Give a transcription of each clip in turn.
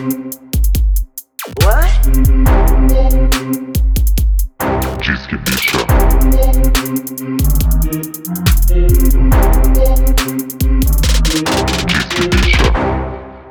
Bicha. Bicha.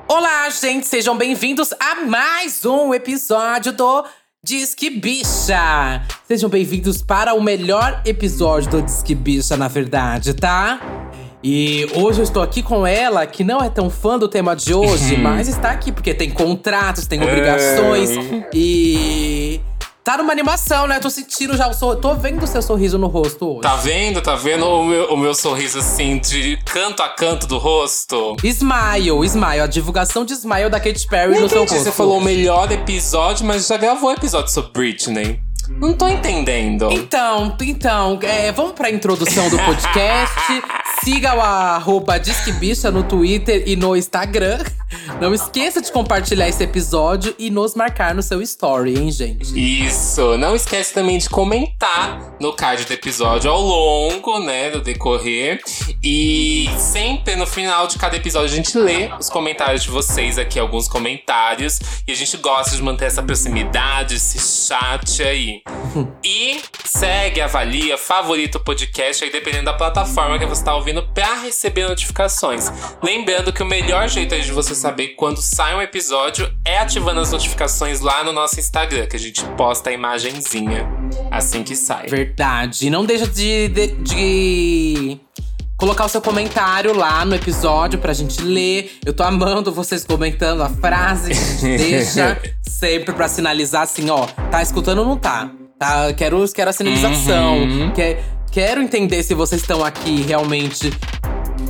Olá, gente, sejam bem-vindos a mais um episódio do Disque Bicha. Sejam bem-vindos para o melhor episódio do Disque Bicha, na verdade, tá? E hoje eu estou aqui com ela, que não é tão fã do tema de hoje, mas está aqui porque tem contratos, tem obrigações e. Tá numa animação, né? Tô sentindo já o sor... Tô vendo o seu sorriso no rosto hoje. Tá vendo? Tá vendo o meu, o meu sorriso assim, de canto a canto do rosto? Smile, Smile, a divulgação de Smile da Katy Perry Não no seu entendi, rosto. você falou o melhor episódio, mas já gravou episódio sobre Britney. Não tô entendendo. Então, então, é, vamos pra introdução do podcast. Siga o arroba Disque Bicha no Twitter e no Instagram. Não esqueça de compartilhar esse episódio e nos marcar no seu story, hein, gente? Isso, não esquece também de comentar no card do episódio ao longo, né, do decorrer. E sempre no final de cada episódio a gente lê os comentários de vocês aqui, alguns comentários. E a gente gosta de manter essa proximidade, esse chat aí. E segue, avalia, favorita o podcast aí, dependendo da plataforma que você está ouvindo, pra receber notificações. Lembrando que o melhor jeito aí de você saber quando sai um episódio é ativando as notificações lá no nosso Instagram, que a gente posta a imagenzinha assim que sai. Verdade. Não deixa de, de, de colocar o seu comentário lá no episódio pra gente ler. Eu tô amando vocês comentando a frase. deixa sempre pra sinalizar assim, ó. Tá escutando ou não tá? tá quero, quero a sinalização. Uhum. Quer, quero entender se vocês estão aqui realmente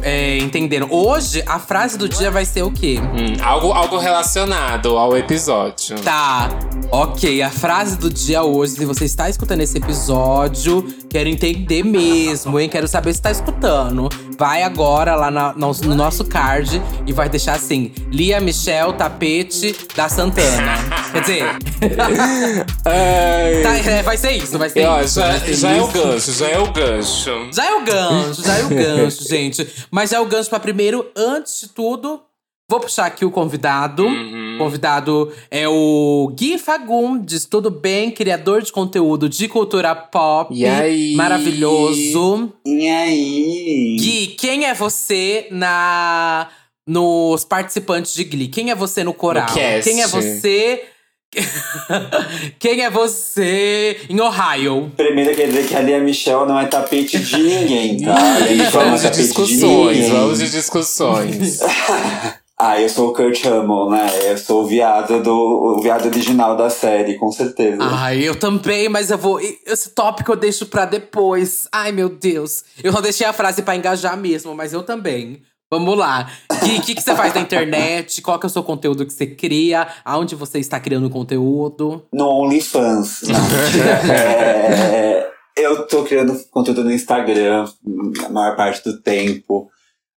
é, entendendo. Hoje, a frase do dia vai ser o quê? Hum, algo, algo relacionado ao episódio. Tá, ok. A frase do dia hoje, se você está escutando esse episódio, quero entender mesmo, hein? Quero saber se está escutando. Vai agora lá na- no, no nosso card e vai deixar assim: Lia Michel Tapete da Santana. Quer dizer, tá, é, vai ser isso, vai ser ó, isso. já, já é o isso. gancho, já é o gancho. Já é o gancho, já é o gancho, gente. Mas é o gancho pra primeiro, antes de tudo, vou puxar aqui o convidado. Uhum. O convidado é o Gui Fagundes, tudo bem? Criador de conteúdo de cultura pop. E aí? Maravilhoso. E aí? Gui, quem é você na nos participantes de Glee? Quem é você no coral? No. Quem é você… Quem é você em Ohio? Primeiro quer dizer que ali a Michelle não é tapete de ninguém, tá? É Vamos de discussões, ninguém. vamos de discussões. Ah, eu sou o Kurt Hummel, né? Eu sou o viado do o viado original da série, com certeza. Ai, eu também, mas eu vou. Esse tópico eu deixo pra depois. Ai, meu Deus. Eu só deixei a frase pra engajar mesmo, mas eu também. Vamos lá. O que, que, que você faz na internet? Qual que é o seu conteúdo que você cria? Aonde você está criando conteúdo? No OnlyFans. É, eu tô criando conteúdo no Instagram a maior parte do tempo.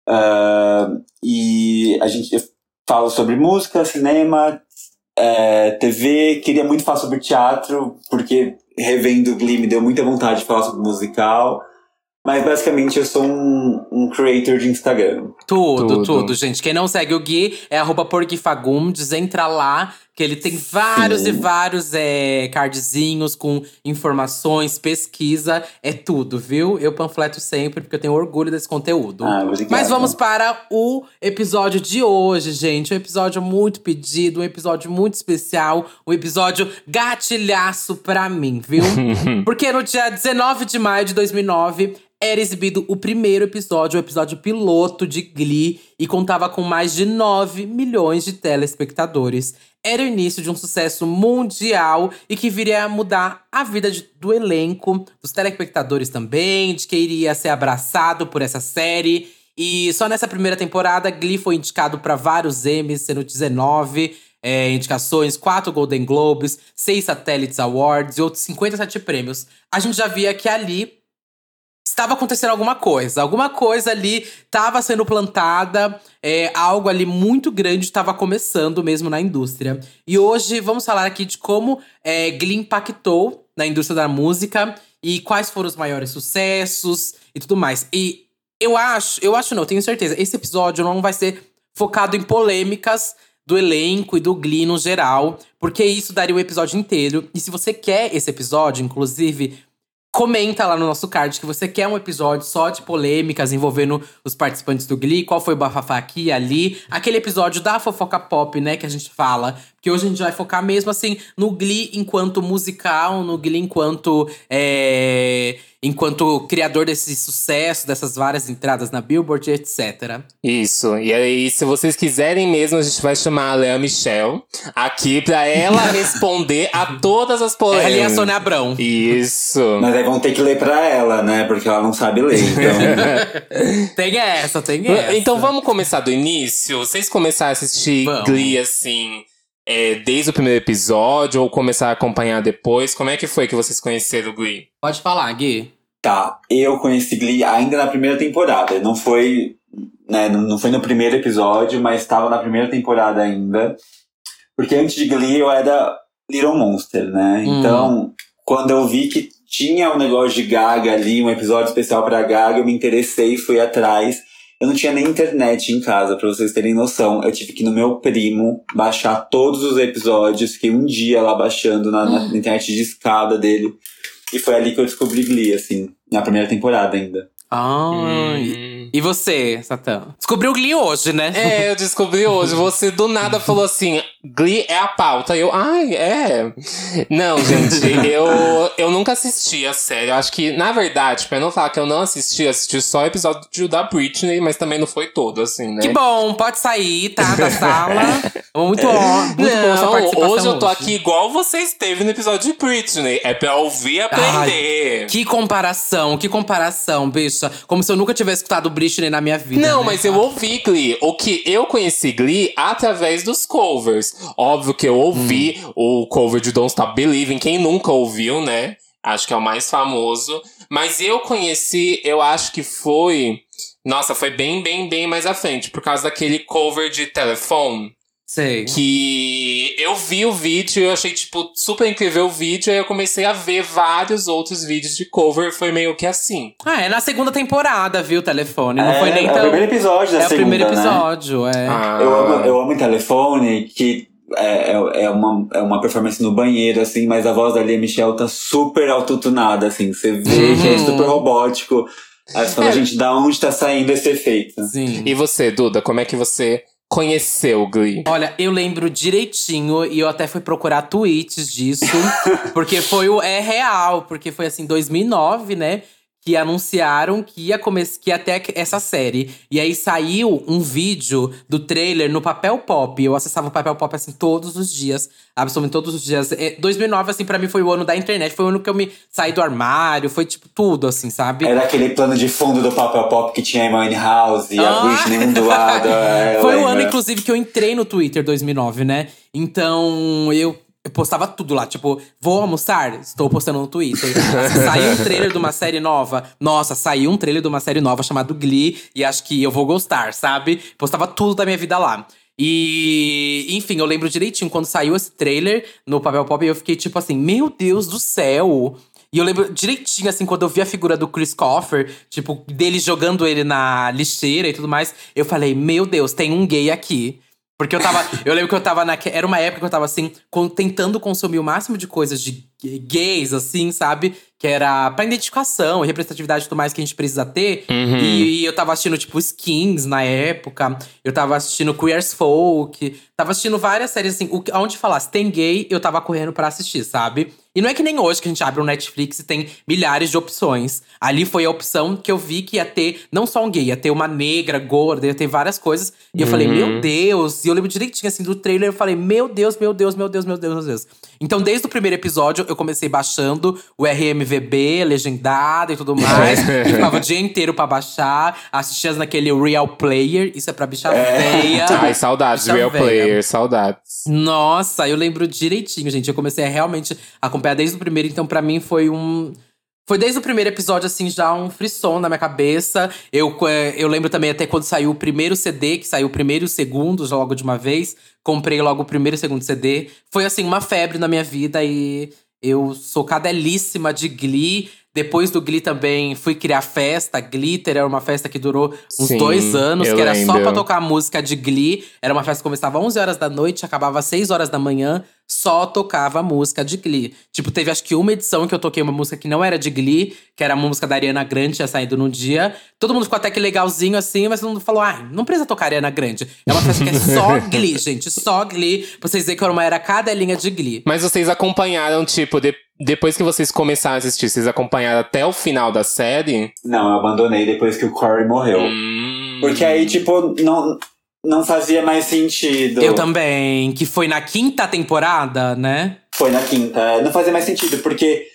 Ah, e a gente eu falo sobre música, cinema, é, TV. Queria muito falar sobre teatro, porque revendo Glee me deu muita vontade de falar sobre musical. Mas basicamente eu sou um, um creator de Instagram. Tudo, tudo, Tudo. gente. Quem não segue o Gui é arroba por Gui Fagundes. Entra lá, que ele tem vários e vários é, cardzinhos com informações, pesquisa. É tudo, viu? Eu panfleto sempre, porque eu tenho orgulho desse conteúdo. Ah. Mas vamos para o episódio de hoje, gente. Um episódio muito pedido, um episódio muito especial, um episódio gatilhaço pra mim, viu? Porque no dia 19 de maio de 2009 era exibido o primeiro episódio, o episódio piloto de Glee, e contava com mais de 9 milhões de telespectadores. Era o início de um sucesso mundial e que viria a mudar a vida de- do elenco, dos telespectadores também, de quem iria ser abraçado por essa série. E só nessa primeira temporada, Glee foi indicado para vários Emmys, sendo 19 é, indicações, 4 Golden Globes, 6 Satellites Awards e outros 57 prêmios. A gente já via que ali estava acontecendo alguma coisa. Alguma coisa ali estava sendo plantada, é, algo ali muito grande estava começando mesmo na indústria. E hoje vamos falar aqui de como é, Glee impactou na indústria da música e quais foram os maiores sucessos e tudo mais. E eu acho, eu acho não, tenho certeza, esse episódio não vai ser focado em polêmicas do elenco e do Glee no geral, porque isso daria o episódio inteiro. E se você quer esse episódio, inclusive, comenta lá no nosso card que você quer um episódio só de polêmicas envolvendo os participantes do Glee, qual foi o bafafá aqui e ali. Aquele episódio da fofoca pop, né, que a gente fala. Que hoje a gente vai focar mesmo assim no Glee enquanto musical, no Glee enquanto. É, enquanto criador desse sucesso, dessas várias entradas na Billboard, etc. Isso. E aí, se vocês quiserem mesmo, a gente vai chamar a Lea Michelle aqui pra ela responder a todas as polêmicas. Ela e a Sônia Abrão. Isso. Mas aí vão ter que ler pra ela, né? Porque ela não sabe ler, então. Tem essa, tem essa. Então vamos começar do início? Vocês começaram a assistir Vamos. Glee assim, é, desde o primeiro episódio ou começaram a acompanhar depois? Como é que foi que vocês conheceram o Glee? Pode falar, Gui. Tá, eu conheci Glee ainda na primeira temporada. Não foi, né, não não foi no primeiro episódio, mas estava na primeira temporada ainda. Porque antes de Glee eu era Little Monster, né? Hum. Então, quando eu vi que tinha um negócio de Gaga ali, um episódio especial pra Gaga, eu me interessei e fui atrás. Eu não tinha nem internet em casa, pra vocês terem noção. Eu tive que ir no meu primo baixar todos os episódios. Fiquei um dia lá baixando na, na internet de escada dele. E foi ali que eu descobri Glee, assim, na primeira temporada ainda. Ah, Hum. E você, Satã? Descobriu o Glee hoje, né? É, eu descobri hoje. Você do nada falou assim: Glee é a pauta. Eu, ai, é. Não, gente, eu, eu nunca assisti a série. Eu acho que, na verdade, pra não falar que eu não assisti, eu assisti só o episódio da Britney, mas também não foi todo, assim, né? Que bom, pode sair, tá? Da sala. Muito bom, muito bom sua Não, participação hoje eu tô aqui igual você esteve no episódio de Britney. É pra ouvir e aprender. Que comparação, que comparação, bicha. Como se eu nunca tivesse escutado Britney na minha vida. Não, né? mas eu ouvi Glee. O que eu conheci Glee através dos covers. Óbvio que eu ouvi Hum. o cover de Don't Stop Believing. Quem nunca ouviu, né? Acho que é o mais famoso. Mas eu conheci, eu acho que foi. Nossa, foi bem, bem, bem mais à frente. Por causa daquele cover de telefone. Sei. Que eu vi o vídeo e eu achei, tipo, super incrível o vídeo. Aí eu comecei a ver vários outros vídeos de cover. Foi meio que assim. Ah, é na segunda temporada, viu, o telefone. Não foi nem é tão. o primeiro episódio da é o segunda, primeiro né? episódio, é. Ah. Eu amo, eu amo telefone, que é, é, é uma, é uma performance no banheiro, assim, mas a voz da Lia Michelle tá super autotunada, assim. Você vê que é Uhum. super robótico. Aí você fala, É. gente, da onde tá saindo esse efeito? Sim. E você, Duda, como é que você conheceu o Glee? Olha, eu lembro direitinho e eu até fui procurar tweets disso, porque foi o é real, porque foi assim 2009, né, que anunciaram que ia começar que ia ter essa série. E aí saiu um vídeo do trailer no Papel Pop. Eu acessava o Papel Pop assim todos os dias, absolutamente todos os dias. É, 2009 assim para mim foi o ano da internet, foi o ano que eu me saí do armário, foi tipo tudo assim, sabe? Era aquele plano de fundo do Papel Pop que tinha a Amy House e a Ah. Britney um do lado. é, eu Foi o ano, inclusive, que eu entrei no Twitter 2009, né? Então, eu, eu postava tudo lá. Tipo, vou almoçar? Estou postando no Twitter. Saiu um trailer de uma série nova. Nossa, saiu um trailer de uma série nova chamado Glee. E acho que eu vou gostar, sabe? Postava tudo da minha vida lá. E, enfim, eu lembro direitinho quando saiu esse trailer no Papel Pop. Eu fiquei tipo assim, meu Deus do céu. E eu lembro direitinho, assim, quando eu vi a figura do Chris Coffer, tipo, dele jogando ele na lixeira e tudo mais, eu falei, meu Deus, tem um gay aqui. Porque eu tava. eu lembro que eu tava na. Era uma época que eu tava assim, tentando consumir o máximo de coisas de gays, assim, sabe? Que era pra identificação e representatividade e tudo mais que a gente precisa ter. Uhum. E, eu tava assistindo, tipo, Skins na época. Eu tava assistindo Queer as Folk. Tava assistindo várias séries, assim. O, onde falasse tem gay, eu tava correndo pra assistir, sabe? E não é que nem hoje que a gente abre um Netflix e tem milhares de opções. Ali foi a opção que eu vi que ia ter não só um gay, ia ter uma negra, gorda, ia ter várias coisas. E eu falei, Uhum. meu Deus! E eu lembro direitinho, assim, do trailer, eu falei, meu Deus, meu Deus, meu Deus, meu Deus, meu Deus. Então, desde o primeiro episódio, eu comecei baixando o RMVB, legendado e tudo mais. e ficava o dia inteiro pra baixar. Assistia naquele Real Player, isso é pra bicha feia. Ai, saudades, Bicha Real velha. Player, saudades. Nossa, eu lembro direitinho, gente. Eu comecei a realmente acompanhar desde o primeiro, então pra mim foi um. Foi desde o primeiro episódio, assim, já um frisson na minha cabeça. Eu, eh, eu lembro também até quando saiu o primeiro CD, que saiu o primeiro e o segundo, já logo de uma vez. Comprei logo o primeiro e o segundo CD. Foi, assim, uma febre na minha vida e eu sou cadelíssima de Glee. Depois do Glee também fui criar festa. Glitter era uma festa que durou uns Sim, dois anos, que era só lembro. pra tocar música de Glee. Era uma festa que começava às 11 horas da noite, acabava às 6 horas da manhã, só tocava música de Glee. Tipo, teve acho que uma edição que eu toquei uma música que não era de Glee, que era a música da Ariana Grande, tinha saído no dia. Todo mundo ficou até que legalzinho assim, mas todo mundo falou: ai, não precisa tocar Ariana Grande. É uma festa que é só Glee, gente, só Glee. Pra vocês verem que eu era cadelinha de Glee. Mas vocês acompanharam, tipo, de- depois que vocês começaram a assistir, vocês acompanharam até o final da série? Não, eu abandonei depois que o Corey morreu. Hum. Porque aí, tipo, não, não fazia mais sentido. Eu também, que foi na quinta temporada, né? Foi na quinta. É, Não fazia mais sentido, porque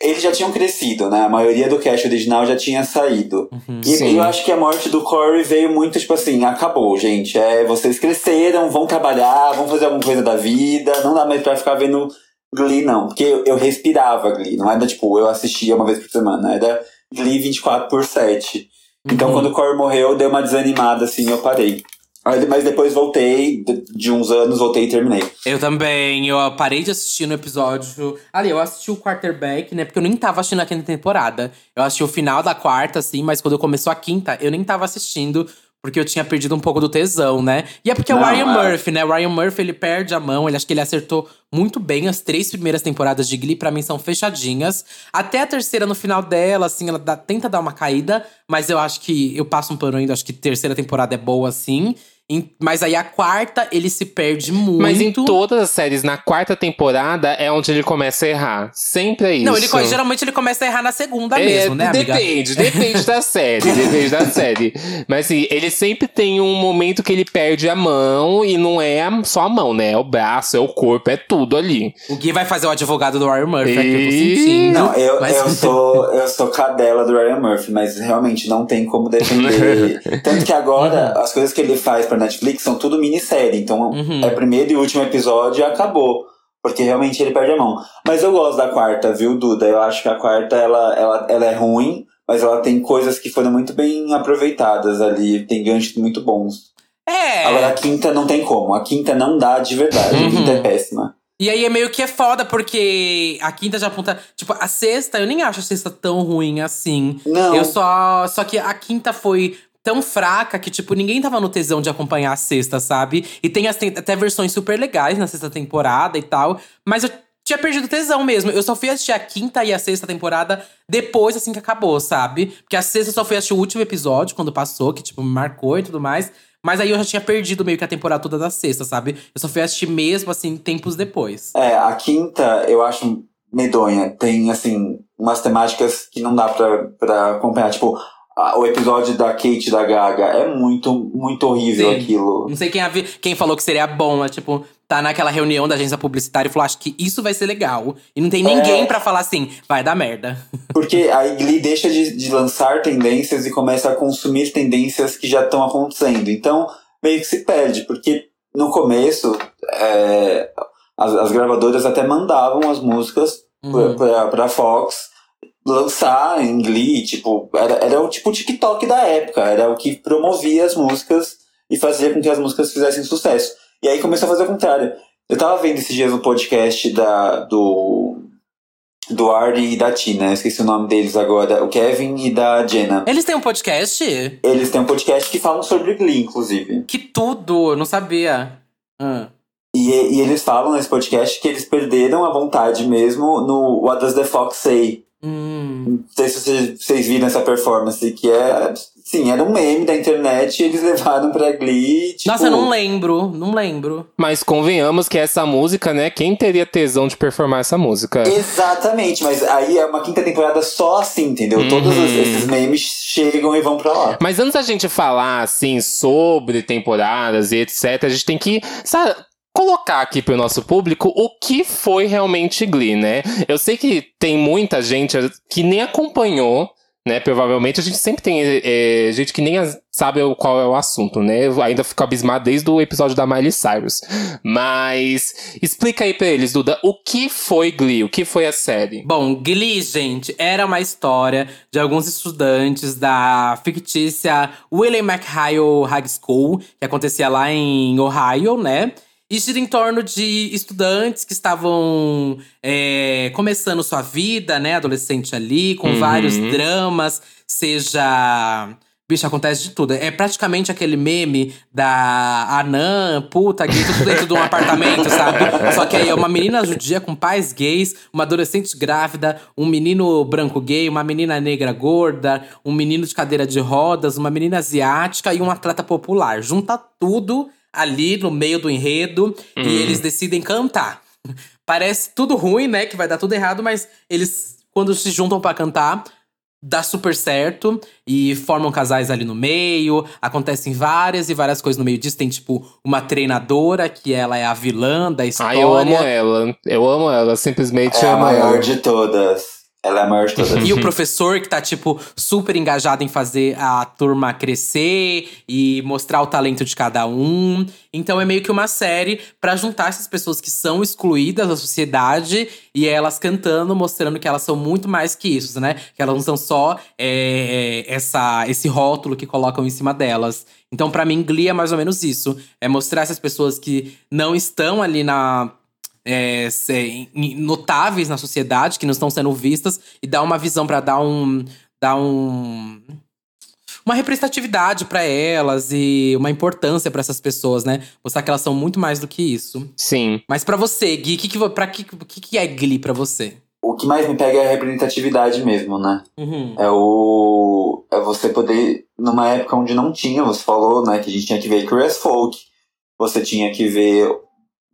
eles já tinham crescido, né? A maioria do cast original já tinha saído. Uhum. E Sim. eu acho que a morte do Corey veio muito, tipo assim, acabou, gente. É, vocês cresceram, vão trabalhar, vão fazer alguma coisa da vida. Não dá mais pra ficar vendo Glee, não. Porque eu, eu respirava Glee. Não era, tipo, eu assistia uma vez por semana. Era Glee 24 por 7. Então, Uhum. quando o Corey morreu, deu uma desanimada, assim, eu parei. Mas depois voltei, de- de uns anos, voltei e terminei. Eu também, eu parei de assistir no episódio. Ali, eu assisti o quarterback, né? Porque eu nem tava assistindo a quinta temporada. Eu assisti o final da quarta, assim, mas quando começou a quinta, eu nem tava assistindo. Porque eu tinha perdido um pouco do tesão, né? E é porque é o Não, Ryan é. Murphy, né? O Ryan Murphy, ele perde a mão. Ele acho que ele acertou muito bem. As três primeiras temporadas de Glee, pra mim, são fechadinhas. Até a terceira, no final dela, assim, ela dá- tenta dar uma caída. Mas eu acho que… Eu passo um pano ainda. Acho que terceira temporada é boa, assim. Em- Mas aí a quarta, ele se perde muito. Mas em todas as séries, na quarta temporada, é onde ele começa a errar. Sempre é isso. Não, ele, geralmente ele começa a errar na segunda É, mesmo, né, amiga? Depende, depende da série, depende da série. Mas assim, ele sempre tem um momento que ele perde a mão e não é só a mão, né? É o braço, é o corpo, é tudo ali. O Gui vai fazer o advogado do Ryan Murphy aqui, eu tô Ih, sentindo. Não, eu, mas- eu, sou, eu sou cadela do Ryan Murphy, mas realmente não tem como defender. Tanto que agora, as coisas que ele faz pra Netflix são tudo minissérie. Então, Uhum. é primeiro e último episódio e acabou. Porque realmente ele perde a mão. Mas eu gosto da quarta, viu, Duda? Eu acho que a quarta, ela, ela, ela é ruim, mas ela tem coisas que foram muito bem aproveitadas ali. Tem ganchos muito bons. É. Agora, a quinta não tem como. A quinta não dá de verdade. A Uhum. quinta é péssima. E aí é meio que é foda, porque a quinta já aponta. Tipo, a sexta, eu nem acho a sexta tão ruim assim. Não. Eu só. Só que a quinta foi tão fraca que, tipo, ninguém tava no tesão de acompanhar a sexta, sabe? E tem, as, até versões super legais na sexta temporada e tal. Mas eu tinha perdido tesão mesmo. Eu só fui assistir a quinta e a sexta temporada depois, assim, que acabou, sabe? Porque a sexta eu só fui assistir o último episódio, quando passou, que, tipo, me marcou e tudo mais. Mas aí eu já tinha perdido meio que a temporada toda da sexta, sabe? Eu só fui assistir mesmo, assim, tempos depois. É, a quinta eu acho medonha. Tem, assim, umas temáticas que não dá pra, pra acompanhar. Tipo, o episódio da Kate da Gaga é muito, muito horrível Sim. aquilo. Não sei quem, quem falou que seria bom, mas, tipo, tá naquela reunião da agência publicitária e falou: acho que isso vai ser legal. E não tem ninguém É. pra falar assim, vai dar merda. Porque a Glee deixa de, de lançar tendências e começa a consumir tendências que já estão acontecendo. Então, meio que se perde, porque no começo, é, as, as gravadoras até mandavam as músicas Uhum. pra, pra, pra Fox lançar em Glee, tipo, era, era o tipo TikTok da época, era o que promovia as músicas e fazia com que as músicas fizessem sucesso. E aí começou a fazer o contrário. Eu tava vendo esses dias um podcast da, do, do Artie e da Tina, esqueci o nome deles agora, o Kevin e da Jenna. Eles têm um podcast? Eles têm um podcast que falam sobre Glee, inclusive. Que tudo, eu não sabia. Ah. E, e eles falam nesse podcast que eles perderam a vontade mesmo no What Does the Fox Say? Hum. Não sei se vocês, vocês viram essa performance, que é. Sim, era um meme da internet e eles levaram pra Glee. Tipo, Nossa, eu não lembro, não lembro. Mas convenhamos que essa música, né? Quem teria tesão de performar essa música? Exatamente, mas aí é uma quinta temporada só assim, entendeu? Uhum. Todos os- esses memes chegam e vão pra lá. Mas antes da gente falar, assim, sobre temporadas e etc., a gente tem que, sabe, colocar aqui pro nosso público o que foi realmente Glee, né? Eu sei que tem muita gente que nem acompanhou, né? Provavelmente a gente sempre tem é, gente que nem sabe o- qual é o assunto, né? Eu ainda fico abismado desde o episódio da Miley Cyrus. Mas explica aí pra eles, Duda, o que foi Glee? O que foi a série? Bom, Glee, gente, era uma história de alguns estudantes da fictícia William McHale High School, que acontecia lá em Ohio, né? E gira em torno de estudantes que estavam é, começando sua vida, né? Adolescente ali, com Uhum. vários dramas, seja. Bicho, acontece de tudo. É praticamente aquele meme da anã, puta, gay, tudo dentro de um apartamento, sabe? Só que aí é uma menina judia com pais gays, uma adolescente grávida, um menino branco gay, uma menina negra gorda, um menino de cadeira de rodas, uma menina asiática e um atleta popular. Junta tudo ali no meio do enredo e eles decidem cantar. Parece tudo ruim, né? Que vai dar tudo errado, mas eles, quando se juntam pra cantar, dá super certo e formam casais ali no meio. Acontecem várias e várias coisas no meio disso. Tem, tipo, uma treinadora que ela é a vilã da história. Ai, eu amo ela. Eu amo ela, simplesmente É a amo maior ela. de todas. Ela é a maior de todas. E o professor que tá, tipo, super engajado em fazer a turma crescer e mostrar o talento de cada um. Então é meio que uma série pra juntar essas pessoas que são excluídas da sociedade e elas cantando, mostrando que elas são muito mais que isso, né? Que elas não são só é, essa, esse rótulo que colocam em cima delas. Então, pra mim, Glee é mais ou menos isso. É mostrar essas pessoas que não estão ali na é, notáveis na sociedade, que não estão sendo vistas, e dar uma visão pra dar um. dar um. Uma representatividade pra elas e uma importância pra essas pessoas, né? Mostrar que elas são muito mais do que isso. Sim. Mas pra você, Gui, que que, pra que, que, que é Glee pra você? O que mais me pega é a representatividade mesmo, né? Uhum. É o. É você poder. Numa época onde não tinha, você falou, né? Que a gente tinha que ver Curious Folk. Você tinha que ver.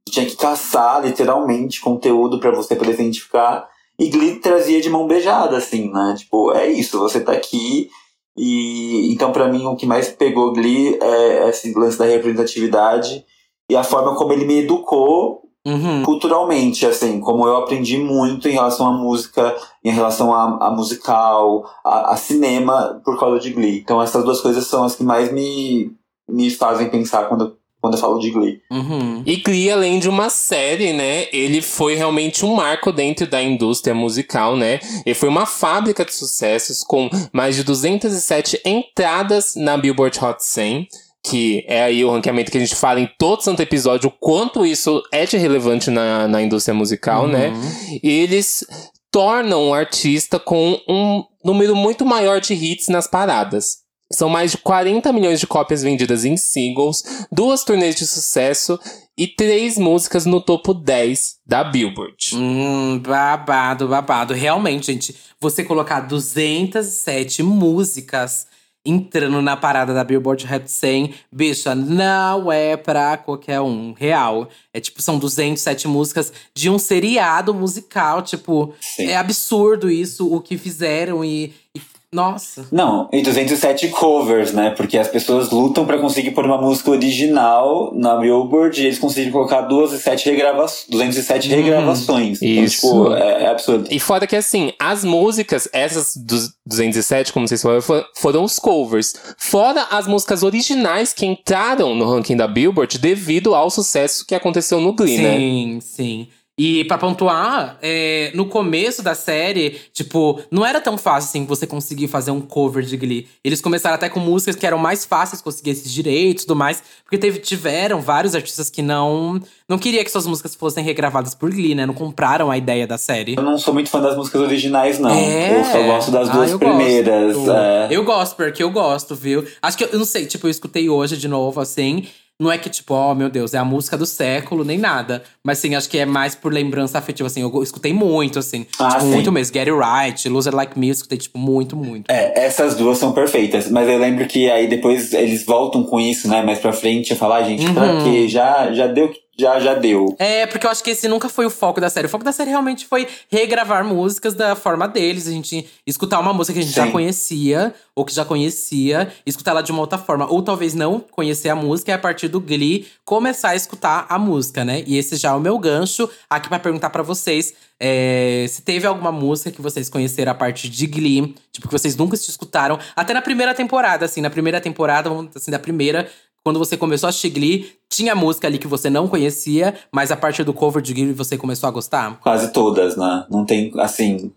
Tinha que caçar, literalmente, conteúdo pra você poder se identificar. E Glee trazia de mão beijada, assim, né? Tipo, é isso, você tá aqui. E então, pra mim, o que mais pegou Glee é esse lance da representatividade e a forma como ele me educou Uhum. culturalmente, assim, como eu aprendi muito em relação à música, em relação a, a musical, a, a cinema, por causa de Glee. Então essas duas coisas são as que mais me, me fazem pensar quando, quando eu falo de Glee. Uhum. E Glee, além de uma série, né? Ele foi realmente um marco dentro da indústria musical, né? Ele foi uma fábrica de sucessos com mais de 207 entradas na Billboard Hot 100. Que é aí o ranqueamento que a gente fala em todo santo episódio, o quanto isso é de relevante na, na indústria musical, né? Uhum. E eles tornam o artista com um número muito maior de hits nas paradas. São mais de 40 milhões de cópias vendidas em singles, duas turnês de sucesso e três músicas no topo 10 da Billboard. Hum, babado, babado. Realmente, gente, você colocar 207 músicas entrando na parada da Billboard Hot 100, bicha, não é pra qualquer um. Real. É tipo, são 207 músicas de um seriado musical. Tipo, Sim. é absurdo isso, o que fizeram e. e- nossa. Não, e 207 covers, né? Porque as pessoas lutam pra conseguir pôr uma música original na Billboard e eles conseguiram colocar 207 regrava 207 Uhum. regravações. Isso. Então, tipo, é, é absurdo. E fora que assim, as músicas, essas dos 207, como vocês falaram, fo- foram os covers. Fora as músicas originais que entraram no ranking da Billboard devido ao sucesso que aconteceu no Glee, né? Sim, sim. E pra pontuar, é, no começo da série, tipo, não era tão fácil assim você conseguir fazer um cover de Glee. Eles começaram até com músicas que eram mais fáceis conseguir esses direitos e tudo mais. Porque teve, tiveram vários artistas que não não queria que suas músicas fossem regravadas por Glee, né? Não compraram a ideia da série. Eu não sou muito fã das músicas originais, não. É. Eu só gosto das Ah, duas eu primeiras. gosto. é. Eu gosto, porque eu gosto, viu? Acho que eu, eu não sei, tipo, eu escutei hoje de novo, assim. Não é que, tipo, oh meu Deus, é a música do século, nem nada. Mas sim, acho que é mais por lembrança afetiva, assim. Eu escutei muito, assim. Ah, tipo, sim. muito mesmo. Get It Right, Loser Like Me, eu escutei, tipo, muito, muito. É, essas duas são perfeitas. Mas eu lembro que aí depois eles voltam com isso, né? Mais pra frente, eu falar, ah, gente, pra Uhum. quê? Já, já deu, já, já deu. É, porque eu acho que esse nunca foi o foco da série. O foco da série realmente foi regravar músicas da forma deles. A gente escutar uma música que a gente já Sim. conhecia, ou que já conhecia, escutar ela de uma outra forma. Ou talvez não conhecer a música e a partir do Glee começar a escutar a música, né? E esse já é o meu gancho aqui pra perguntar pra vocês é, se teve alguma música que vocês conheceram a partir de Glee, tipo, que vocês nunca se escutaram. Até na primeira temporada, assim, na primeira temporada, assim, da primeira. Quando você começou a assistir Glee, tinha música ali que você não conhecia, mas a partir do cover de Glee você começou a gostar? Quase todas, né? Não tem, assim.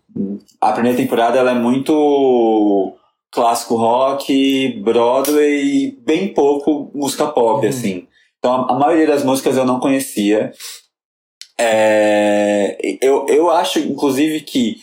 A primeira temporada ela é muito clássico rock, Broadway, bem pouco música pop, Uhum. assim. Então a, a maioria das músicas eu não conhecia. É, eu, eu acho, inclusive, que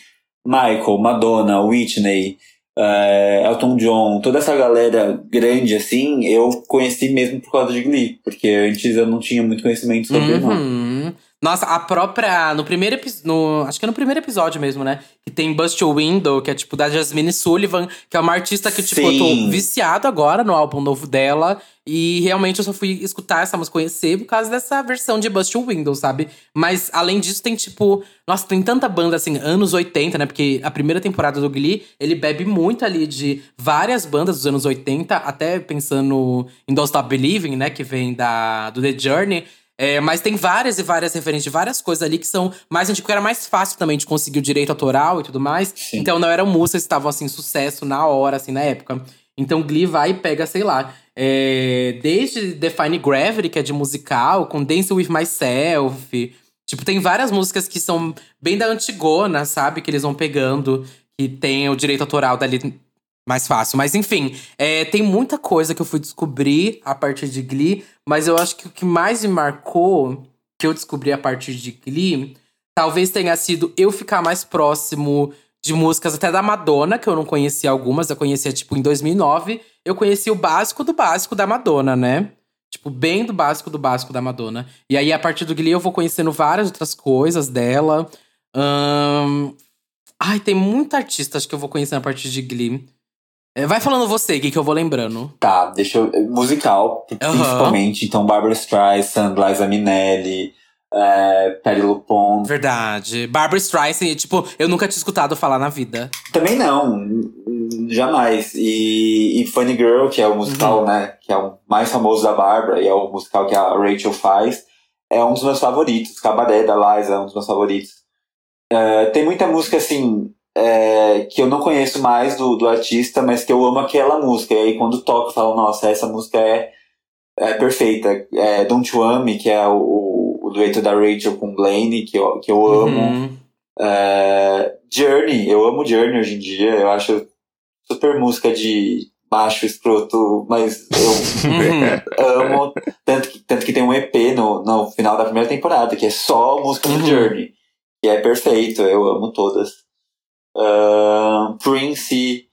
Michael, Madonna, Whitney, é, Elton John, toda essa galera grande assim, eu conheci mesmo por causa de Glee, porque antes eu não tinha muito conhecimento sobre não. Nossa, a própria. No primeiro episódio. Acho que é no primeiro episódio mesmo, né? Que tem Bust Your Window, que é tipo da Jasmine Sullivan, que é uma artista que, tipo, eu tô Sim. viciado agora no álbum novo dela. E realmente eu só fui escutar essa música, conhecer por causa dessa versão de Bust Your Window, sabe? Mas além disso, tem tipo. Nossa, tem tanta banda assim, anos 80, né? Porque a primeira temporada do Glee, ele bebe muito ali de várias bandas dos anos 80, até pensando em Don't Stop Believing, né? Que vem da, do The Journey. É, mas tem várias e várias referências de várias coisas ali que são mais antigas, porque era mais fácil também de conseguir o direito autoral e tudo mais. Sim. Então não eram músicas que estavam assim, sucesso na hora, assim, na época. Então Glee vai e pega, sei lá, é, desde Define Gravity, que é de musical, com Dance With Myself. Tipo, tem várias músicas que são bem da antigona, sabe? Que eles vão pegando, que tem o direito autoral dali mais fácil. Mas enfim, é, tem muita coisa que eu fui descobrir a partir de Glee, mas eu acho que o que mais me marcou, que eu descobri a partir de Glee, talvez tenha sido eu ficar mais próximo de músicas até da Madonna, que eu não conhecia algumas, eu conhecia tipo em 2009, eu conheci o básico do básico da Madonna, né? Tipo, bem do básico do básico da Madonna. E aí, a partir do Glee, eu vou conhecendo várias outras coisas dela. Ahn, Ai, tem muita artista acho que eu vou conhecendo a partir de Glee. É, vai falando você, Gui, que eu vou lembrando. Tá, deixa eu. Musical, Aham. principalmente. Então, Barbara Streisand, Liza Minnelli, é, Patti LuPone. Verdade. Barbara Streisand, tipo, eu nunca tinha escutado falar na vida. Também não, jamais. E, e Funny Girl, que é o musical, né? Que é o mais famoso da Barbara e é o musical que a Rachel faz, é um dos meus favoritos. Cabaré da Liza é um dos meus favoritos. É, tem muita música assim. É, que eu não conheço mais do, do artista, mas que eu amo aquela música. E aí quando toco, eu falo, nossa, essa música é, é perfeita. É Don't You Want Me, que é o, o, dueto da Rachel com Blaine, que eu, que eu amo. Uhum. É, Journey, eu amo Journey hoje em dia, eu acho super música de macho escroto, mas eu Uhum. amo. Tanto que, tanto que tem um EP no, no final da primeira temporada, que é só música Uhum. do Journey, que é perfeito, eu amo todas. Prince,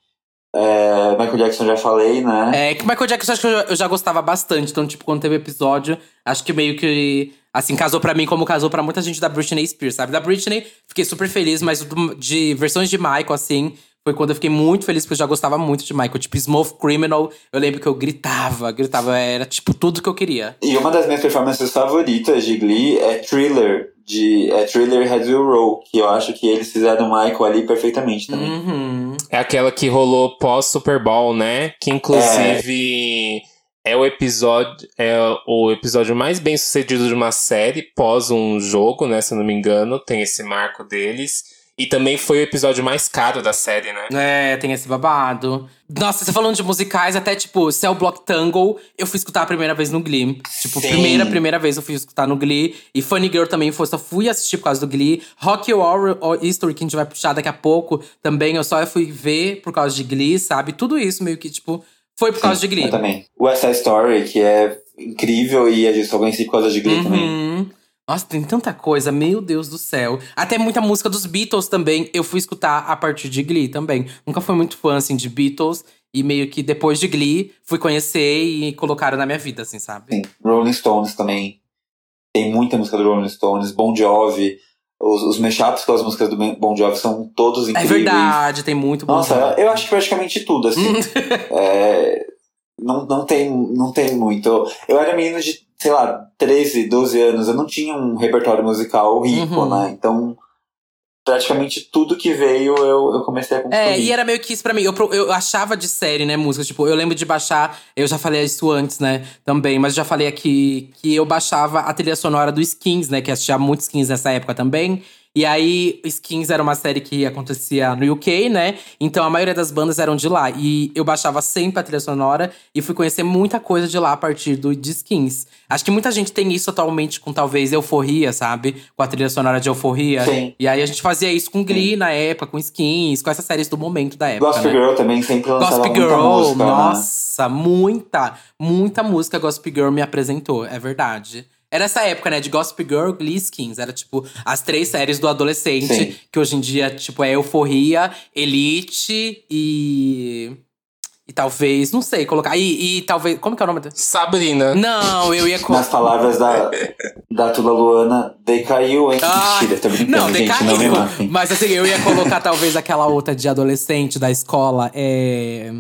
é, Michael Jackson já falei, né? É que Michael Jackson acho que eu já, eu já gostava bastante. Então, tipo, quando teve o episódio, acho que meio que, assim, casou pra mim como casou pra muita gente da Britney Spears, sabe? Da Britney, fiquei super feliz, mas de versões de Michael, assim, foi quando eu fiquei muito feliz, porque eu já gostava muito de Michael. Tipo, Smooth Criminal, eu lembro que eu gritava, gritava, era tipo tudo que eu queria. E uma das minhas performances favoritas de Glee é Thriller, de é Thriller Heads Will Roll, que eu acho que eles fizeram o Michael ali perfeitamente também. Uhum. É aquela que rolou pós Super Bowl, né? Que inclusive é. o episódio é o episódio mais bem sucedido de uma série pós um jogo, né? Se eu não me engano, tem esse marco deles. E também foi o episódio mais caro da série, né? É, tem esse babado. Nossa, você falando de musicais, até tipo, Cell Block Tango, eu fui escutar a primeira vez no Glee. Tipo, Sim. primeira, primeira vez eu fui escutar no Glee. E Funny Girl também foi, só fui assistir por causa do Glee. Rock Horror History, que a gente vai puxar daqui a pouco, também eu só fui ver por causa de Glee, sabe? Tudo isso meio que, tipo, foi por causa de Glee. Eu também. West Side Story, que é incrível e a gente só conheci por causa de Glee também. Nossa, tem tanta coisa, meu Deus do céu. Até muita música dos Beatles também, eu fui escutar a partir de Glee também. Nunca fui muito fã, assim, de Beatles. E meio que depois de Glee, fui conhecer e colocaram na minha vida, assim, sabe? Sim. Rolling Stones também. Tem muita música do Rolling Stones. Bon Jovi. Os, os mashups com as músicas do Bon Jovi são todos É incríveis. verdade, tem muito bom. Nossa, eu acho que praticamente tudo, assim. É, não, não, tem, não tem muito. Eu era menino de, sei lá, 13, 12 anos. Eu não tinha um repertório musical rico, Uhum. né? Então, praticamente tudo que veio eu, eu comecei a consumir. É, e era meio que isso pra mim. Eu, eu achava de série, né, música. Tipo, eu lembro de baixar. Eu já falei isso antes, né, também. Mas já falei aqui que eu baixava a trilha sonora do Skins, né? Que assistia muitos Skins nessa época também. E aí, Skins era uma série que acontecia no UK, né? Então a maioria das bandas eram de lá. E eu baixava sempre a trilha sonora e fui conhecer muita coisa de lá a partir do de Skins. Acho que muita gente tem isso atualmente com talvez Euforia, sabe? Com a trilha sonora de Euforia. Sim. E aí a gente fazia isso com Glee na época, com Skins, com essas séries do momento da época. Gospel né? Girl também sempre lançava Gossip muita Girl, música. né? nossa, muita, muita música Gossip Girl me apresentou, é verdade. Era essa época, né, de Gossip Girl, Glee, Skins. Era, tipo, as três séries do adolescente. Sim. Que hoje em dia, tipo, é Euforia, Elite e… E talvez, não sei, colocar… E, e talvez… Como que é o nome? da- Sabrina. Não, eu ia… co- Nas palavras da, da Tula Luana, decaiu, hein? Ah, Mentira, tô brincando, não, gente, decaiu. não me matem. Mas assim, eu ia colocar talvez aquela outra de adolescente da escola. É…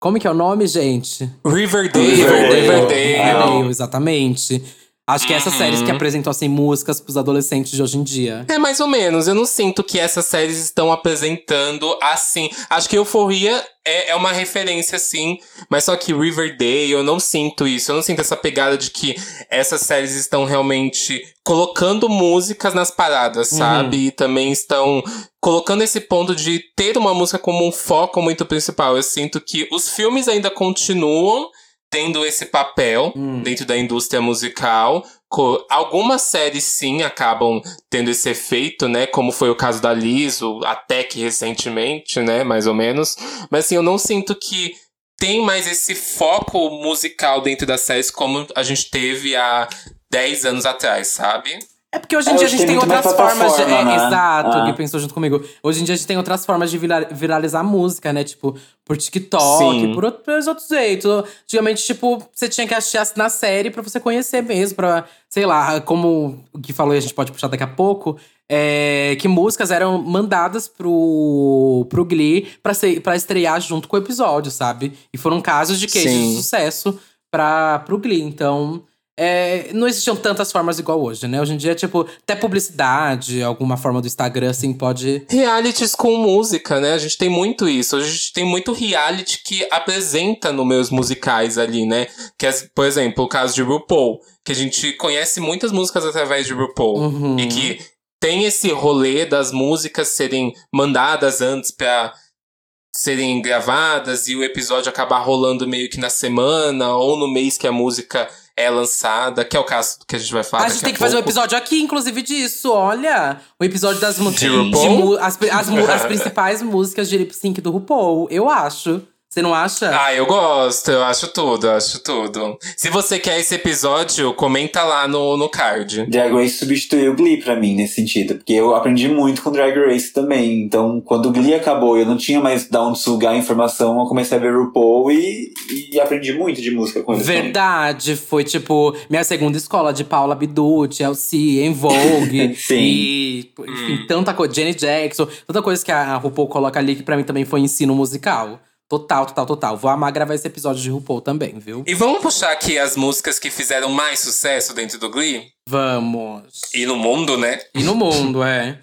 Como que é o nome, gente? Riverdale. Riverdale. Riverdale. Riverdale, exatamente. Acho que essas Uhum. séries que apresentam assim músicas pros adolescentes de hoje em dia. É mais ou menos. Eu não sinto que essas séries estão apresentando assim. Acho que Euforia é, é uma referência, sim. Mas só que Riverdale, eu não sinto isso. Eu não sinto essa pegada de que essas séries estão realmente colocando músicas nas paradas, sabe? E também estão colocando esse ponto de ter uma música como um foco muito principal. Eu sinto que os filmes ainda continuam tendo esse papel Hum. dentro da indústria musical. Algumas séries sim acabam tendo esse efeito, né? Como foi o caso da Liso, até que recentemente, né? Mais ou menos. Mas assim, eu não sinto que tem mais esse foco musical dentro das séries como a gente teve há 10 anos atrás, sabe? É porque hoje em É, dia a gente tem outras formas de. É, né? Exato, Ah. que pensou junto comigo. Hoje em dia a gente tem outras formas de vira- viralizar música, né? Tipo, por TikTok, Sim. por, outro- por outros jeitos. Antigamente, tipo, você tinha que assistir na série pra você conhecer mesmo, pra, sei lá, como o que falou e a gente pode puxar daqui a pouco. É, que músicas eram mandadas pro, pro Glee pra, ser, pra estrear junto com o episódio, sabe? E foram casos de queijo de sucesso pra, pro Glee. Então, é, não existiam tantas formas igual hoje, né? Hoje em dia, tipo, até publicidade, alguma forma do Instagram, assim, pode. Realities com música, né? A gente tem muito isso. A gente tem muito reality que apresenta números musicais ali, né? Que é, por exemplo, o caso de RuPaul, que a gente conhece muitas músicas através de RuPaul. Uhum. E que tem esse rolê das músicas serem mandadas antes pra serem gravadas e o episódio acabar rolando meio que na semana ou no mês que a música é lançada, que é o caso que a gente vai falar. a gente tem que fazer um pouco. episódio aqui, inclusive, disso. Olha, o episódio das músicas. As, as, as principais músicas de lip sync do RuPaul, eu acho. Você não acha? Ah, eu gosto, eu acho tudo, eu acho tudo. Se você quer esse episódio, comenta lá no, no card. Drag Race substituiu o Glee pra mim nesse sentido, porque eu aprendi muito com Drag Race também. Então, quando o Glee acabou e eu não tinha mais de onde sugar a informação, eu comecei a ver RuPaul e, e aprendi muito de música com eles. também. Verdade, foi tipo minha segunda escola de Paula Abdul, Chelsea, em Vogue. Sim. E, enfim, tanta coisa. Jenny Jackson, tanta coisa que a RuPaul coloca ali que pra mim também foi ensino musical. Total, total, total. Vou amar gravar esse episódio de RuPaul também, viu? E vamos puxar aqui as músicas que fizeram mais sucesso dentro do Glee? Vamos. E no mundo, né? E no mundo, é.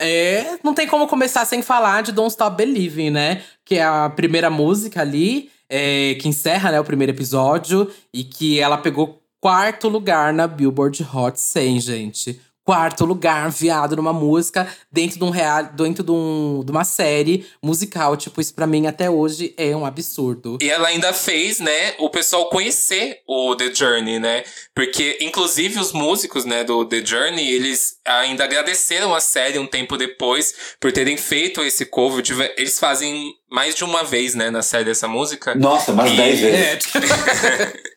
É, não tem como começar sem falar de Don't Stop Believing, né? Que é a primeira música ali, é, que encerra né, o primeiro episódio. E que ela pegou quarto lugar na Billboard Hot 100, gente. Quarto lugar, viado, numa música, dentro de um real, dentro de, um, de uma série musical. Tipo, isso pra mim até hoje é um absurdo. E ela ainda fez, né, o pessoal conhecer o The Journey, né? Porque, inclusive, os músicos, né, do The Journey, eles ainda agradeceram a série um tempo depois por terem feito esse cover. Eles fazem mais de uma vez, né, na série essa música. Nossa, umas E- 10 vezes. É.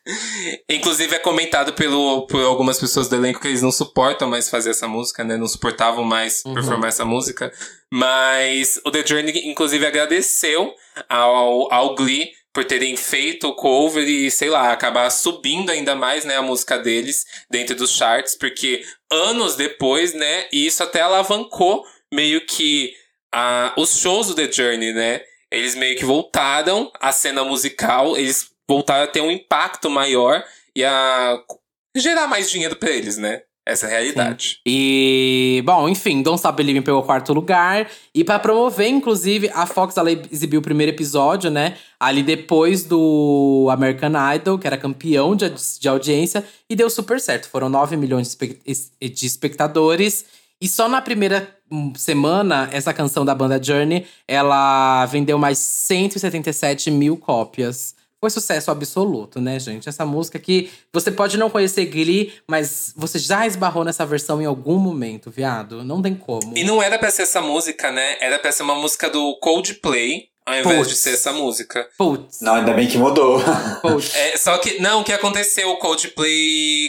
Inclusive é comentado pelo, por algumas pessoas do elenco que eles não suportam mais fazer essa música, né? Não suportavam mais performar essa música. Mas o The Journey, inclusive, agradeceu ao, ao Glee por terem feito o cover e, sei lá, acabar subindo ainda mais, né, a música deles dentro dos charts, porque anos depois, né, e isso até alavancou meio que ah, os shows do The Journey, né? Eles meio que voltaram à cena musical, eles voltaram a ter um impacto maior e a gerar mais dinheiro pra eles, né? Essa é a realidade. E, bom, enfim, Don't Stop Believing pegou o quarto lugar. E pra promover, inclusive, a Fox ela exibiu o primeiro episódio, né? Ali depois do American Idol, que era campeão de, de audiência, e deu super certo. Foram 9 milhões de espectadores. E só na primeira hum, semana, essa canção da banda Journey, ela vendeu mais 177 mil cópias. Foi sucesso absoluto, né, gente? Essa música que você pode não conhecer Glee, mas você já esbarrou nessa versão em algum momento, viado. Não tem como. E não era pra ser essa música, né? Era pra ser uma música do Coldplay, ao invés Putz. de ser essa música. Putz, Não, ainda bem que mudou. putz. É, só que, não, o que aconteceu? O Coldplay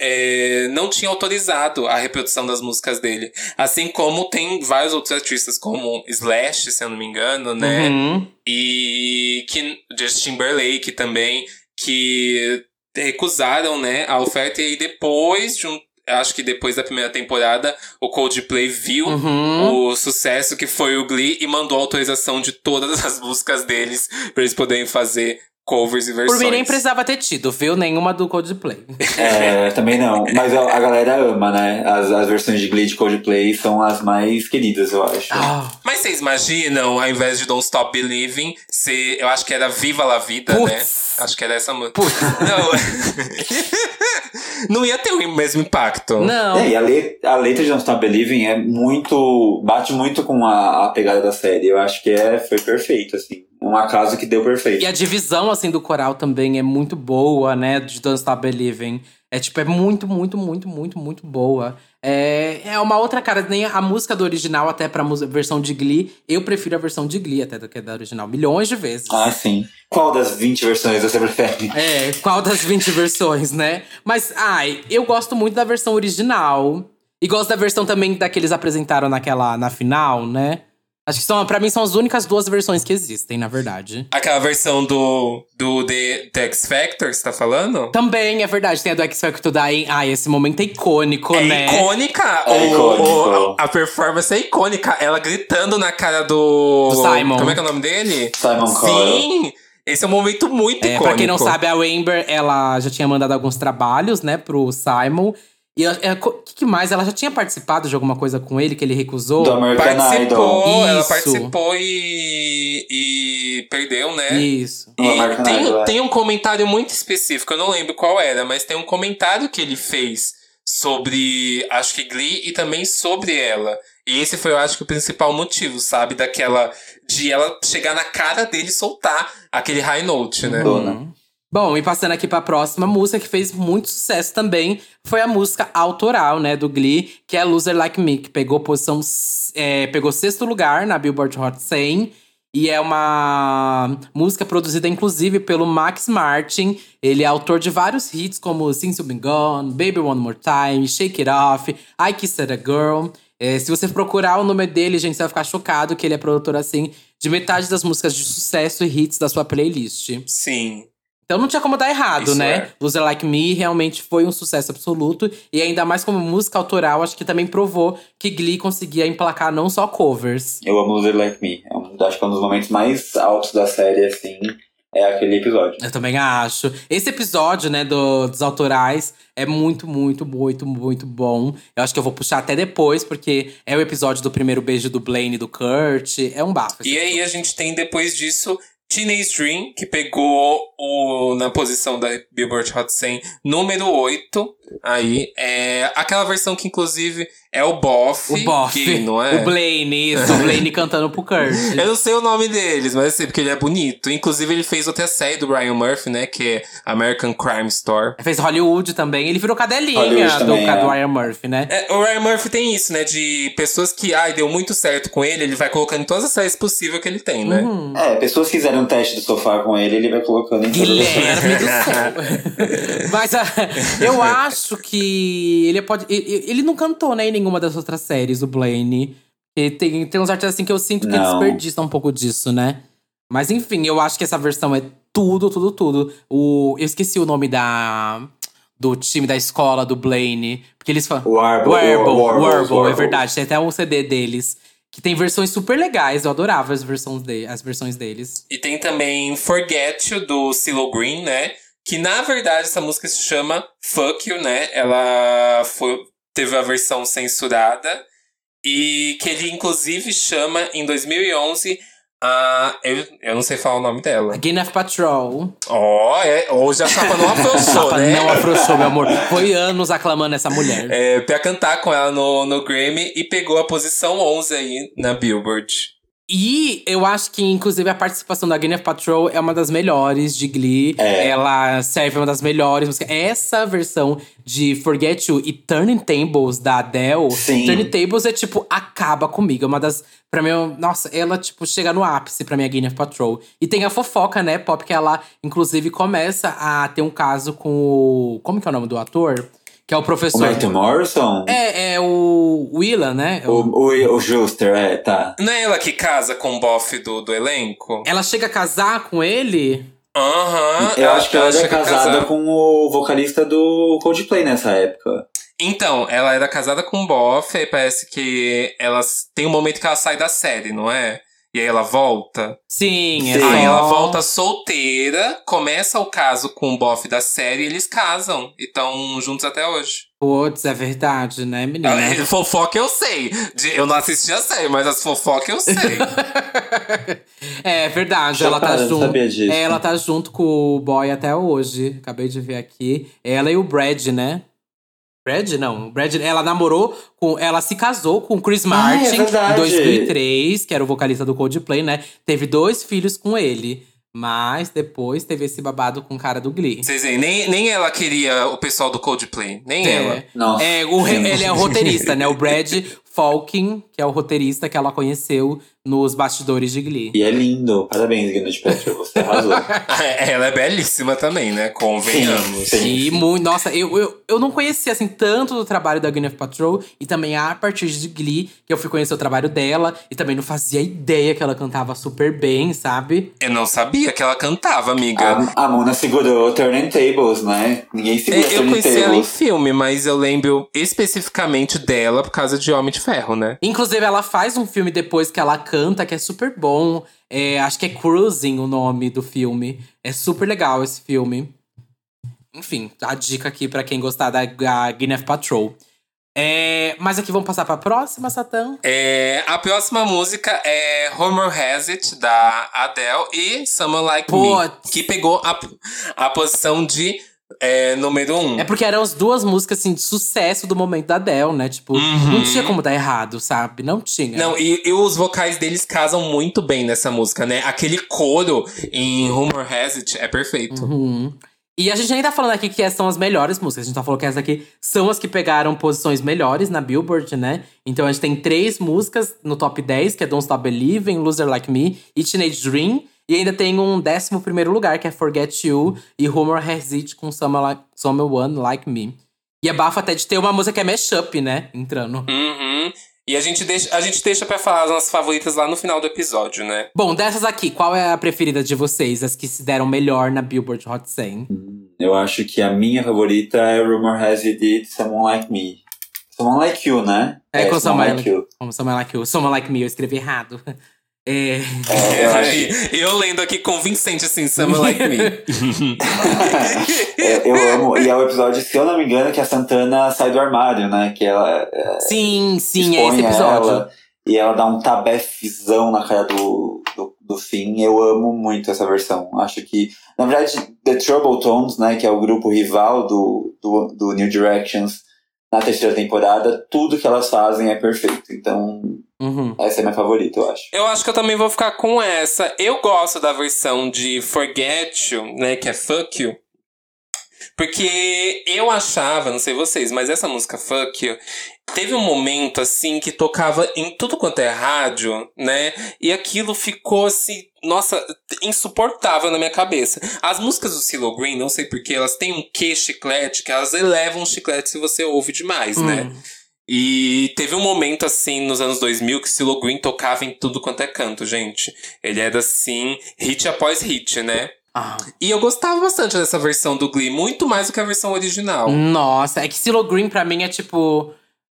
é, não tinha autorizado a reprodução das músicas dele. Assim como tem vários outros artistas, como Slash, se eu não me engano, né? Uhum. E que Justin Timberlake também, que recusaram, né, a oferta. E aí depois de um. Acho que depois da primeira temporada, o Coldplay viu Uhum. o sucesso que foi o Glee e mandou autorização de todas as músicas deles pra eles poderem fazer covers e versões. Por mim nem precisava ter tido, viu? Nenhuma do Coldplay. É, também não. Mas a, a galera ama, né? As, as versões de Glee de Coldplay são as mais queridas, eu acho. Ah, Mas vocês imaginam, ao invés de Don't Stop Believing, se eu acho que era Viva la Vida, Putz. né? Acho que era essa música. Não. não ia ter o mesmo impacto. não. É, e a, le- a letra de Don't Stop Believing é muito. bate muito com a, a pegada da série. Eu acho que é, foi perfeito, assim. Um acaso que deu perfeito. E a divisão, assim, do coral também é muito boa, né? De Don't Stop Believing. É, tipo, é muito, muito, muito, muito, muito boa. É, é uma outra cara, nem a música do original, até pra versão de Glee. Eu prefiro a versão de Glee até do que a da original. Milhões de vezes. Ah, sim. Qual das 20 versões você prefere? É, qual das 20 versões, né? Mas, ai, eu gosto muito da versão original. E gosto da versão também da que eles apresentaram naquela, na final, né? Acho que são, pra mim são as únicas duas versões que existem, na verdade. Aquela versão do, do The, The X Factor, você tá falando? Também é verdade, tem a do X Factor da. Ai, esse momento é icônico, É né? icônica. É O- icônico. o- a performance é icônica. Ela gritando na cara do. Do Simon. Como é que é o nome dele? Simon Cowell. Sim! Esse é um momento muito É, icônico. pra quem não sabe, a Amber, ela já tinha mandado alguns trabalhos, né, pro Simon. E o que, que mais? Ela já tinha participado de alguma coisa com ele que ele recusou? Do American Participou, Idol. ela participou e, e perdeu, né? Isso. E tem, Idol, é. tem um comentário muito específico, eu não lembro qual era, mas tem um comentário que ele fez sobre, acho que Glee e também sobre ela. E esse foi, eu acho que, o principal motivo, sabe? Daquela. De ela chegar na cara dele e soltar aquele high note, né? Dona. Bom, e passando aqui pra próxima música que fez muito sucesso também, foi a música autoral, né, do Glee, que é Loser Like Me, que pegou posição, é, pegou sexto lugar na Billboard Hot 100. E é uma música produzida, inclusive, pelo Max Martin. Ele é autor de vários hits, como Since You've Been Gone, Baby One More Time, Shake It Off, I Kissed a Girl. É, se você procurar o nome dele, gente, você vai ficar chocado que ele é produtor, assim, de metade das músicas de sucesso e hits da sua playlist. Sim. Então não tinha como dar errado, Isso né? é. Loser Like Me realmente foi um sucesso absoluto. E ainda mais como música autoral, acho que também provou que Glee conseguia emplacar não só covers. Eu amo Loser Like Me. É acho que é um dos momentos mais altos da série, assim. É aquele episódio. Eu também acho. Esse episódio, né, do- dos autorais é muito, muito, muito, muito bom. Eu acho que eu vou puxar até depois, porque é o episódio do primeiro beijo do Blaine e do Kurt. É um bafo. E aí a gente tem depois disso Teenage Dream, que pegou o, na posição da Billboard Hot 100, número 8. Aí, é aquela versão que inclusive é o Boff. O Boff. Que, não é? O Blaine, isso. O Blaine cantando pro Kurt. Eu não sei o nome deles, mas eu sei porque ele é bonito. Inclusive, ele fez outra série do Ryan Murphy, né? Que é American Crime Story. Fez Hollywood também. Ele virou cadelinha Hollywood do, também, do é. Ryan Murphy, né? É, o Ryan Murphy tem isso, né? De pessoas que, ai, deu muito certo com ele, ele vai colocando em todas as séries possíveis que ele tem, né? Uhum. É, pessoas que fizeram um teste do sofá com ele, ele vai colocando em todas as- Guilherme do céu. Mas ah, eu acho que ele pode. Ele, ele não cantou, né, em nenhuma das outras séries, o Blaine. E tem, tem uns artistas assim que eu sinto que Não. desperdiçam um pouco disso, né? Mas enfim, eu acho que essa versão é tudo, tudo, tudo. O, eu esqueci o nome da. Do time da escola do Blaine. Porque eles falam. Warble, Warble, Warble, Warble, é verdade. Tem até um CD deles. Que tem versões super legais. Eu adorava as versões, de, as versões deles. E tem também Forget You, do CeeLo Green, né? Que na verdade essa música se chama Fuck You, né? Ela foi, teve a versão censurada. E que ele inclusive chama em 2011 Ah, eu, eu não sei falar o nome dela. A Gwyneth Patrol. Ó, é, hoje a chapa não afrouxou, né? não afrouxou, meu amor. Foi anos aclamando essa mulher. É, pra cantar com ela no, no Grammy e pegou a posição 11 aí na Billboard. E eu acho que, inclusive, a participação da Gwyneth Patrol é uma das melhores de Glee. É. Ela serve uma das melhores músicas. Essa versão de Forget You e Turning Tables da Adele. Sim. Turning Tables é tipo, acaba comigo. É uma das. Pra mim, nossa, ela, tipo, chega no ápice pra mim, a Gwyneth Patrol. E tem a fofoca, né, Pop, que ela, inclusive, começa a ter um caso com o. Como que é o nome do ator? Que é o O professor. Matthew Morrison? É, é o Willan, né? O, o, o Juster, é, tá. Não é ela que casa com o bofe do, do elenco? Ela chega a casar com ele? Aham. Eu acho que ela era chega a casada casar. com o vocalista do Coldplay nessa época. Então, ela era casada com o bofe, e parece que elas tem um momento que ela sai da série, não é? E aí ela volta. Sim, é Sim. Aí ela volta solteira, começa o caso com o bofe da série e eles casam. E estão juntos até hoje. Putz, é verdade, né, menina? Ah, Fofoca eu sei. De- Eu não assisti a série, mas as fofocas eu sei. é verdade, ela tá junto. É, ela tá junto com o boy até hoje. Acabei de ver aqui. Ela e o Brad, né? Brad, não. Brad, ela namorou com. Ela se casou com o Chris Ah, é Martin em 2003, que era o vocalista do Coldplay, né? Teve dois filhos com ele. Mas depois teve esse babado com o cara do Glee. Vocês veem, nem, nem ela queria o pessoal do Coldplay. Nem ela. É, Nossa. é, o, ele é o roteirista, né? O Brad Falkin, que é o roteirista que ela conheceu nos bastidores de Glee. E é lindo. Parabéns, Gwyneth Paltrow, você arrasou. Ela é belíssima também, né? Convenhamos. Sim. E muito, nossa, eu, eu, eu não conhecia assim tanto do trabalho da Gwyneth Patrol e também a partir de Glee que eu fui conhecer o trabalho dela e também não fazia ideia que ela cantava super bem, sabe? Eu não sabia que ela cantava, amiga. A, a Mona segurou Turning Tables, né? Ninguém segura É, eu conheci ela em filme, mas eu lembro especificamente dela por causa de Homem de Ferro, né? Inclusive ela faz um filme depois que ela canta que é super bom. É, acho que é Cruising o nome do filme. É super legal esse filme. Enfim, a dica aqui pra quem gostar da, da Gwyneth Patrol. É, mas aqui vamos passar pra próxima, Satã. É, a próxima música é Homer Has It, da Adele, e Someone Like Me, que pegou a, a posição de é, número um. É porque eram as duas músicas, assim, de sucesso do momento da Adele, né? Tipo, não tinha como dar errado, sabe? Não tinha. Não, e, e os vocais deles casam muito bem nessa música, né? Aquele coro em Homer Has It é perfeito. Uhum. E a gente ainda tá falando aqui que essas são as melhores músicas. A gente tá falando que essas aqui são as que pegaram posições melhores na Billboard, né? Então a gente tem três músicas no top 10, que é Don't Stop Believing, Loser Like Me e Teenage Dream. E ainda tem um décimo primeiro lugar, que é Forget You e Rumor Has It com Someone Like, Someone like Me. E é bafo até de ter uma música que é mashup, né? Entrando. Uhum. E a gente deixa, a gente deixa pra falar as nossas favoritas lá no final do episódio, né? Bom, dessas aqui, qual é a preferida de vocês? As que se deram melhor na Billboard Hot 100? Eu acho que a minha favorita é Rumor Has It It, Someone Like Me. Someone Like You, né? É, com Someone Like You. Como Someone Like You. Someone Like Me, eu escrevi errado. É… É, eu acho eu lendo aqui convincente assim, Someone Like Me. É, eu amo. E é o episódio, se eu não me engano, que a Santana sai do armário, né? Que ela é, Sim, sim, é esse episódio. ela e ela dá um tabefizão na cara do, do, do fim. Eu amo muito essa versão. Acho que, na verdade, The Trouble Tones, né? Que é o grupo rival do, do, do New Directions na terceira temporada, tudo que elas fazem é perfeito. Então, Uhum. essa é minha favorita, eu acho. Eu acho que eu também vou ficar com essa. Eu gosto da versão de Forget You, né? Que é Fuck You. Porque eu achava, não sei vocês, mas essa música Fuck You teve um momento assim que tocava em tudo quanto é rádio, né? E aquilo ficou assim, nossa, insuportável na minha cabeça. As músicas do CeeLo Green, não sei porquê, elas têm um quê chiclete, que elas elevam o chiclete se você ouve demais, né? E teve um momento, assim, nos anos 2000 que Silo Green tocava em tudo quanto é canto, gente. Ele era, assim, hit após hit, né? Ah. E eu gostava bastante dessa versão do Glee, muito mais do que a versão original. Nossa, é que Silo Green pra mim é tipo.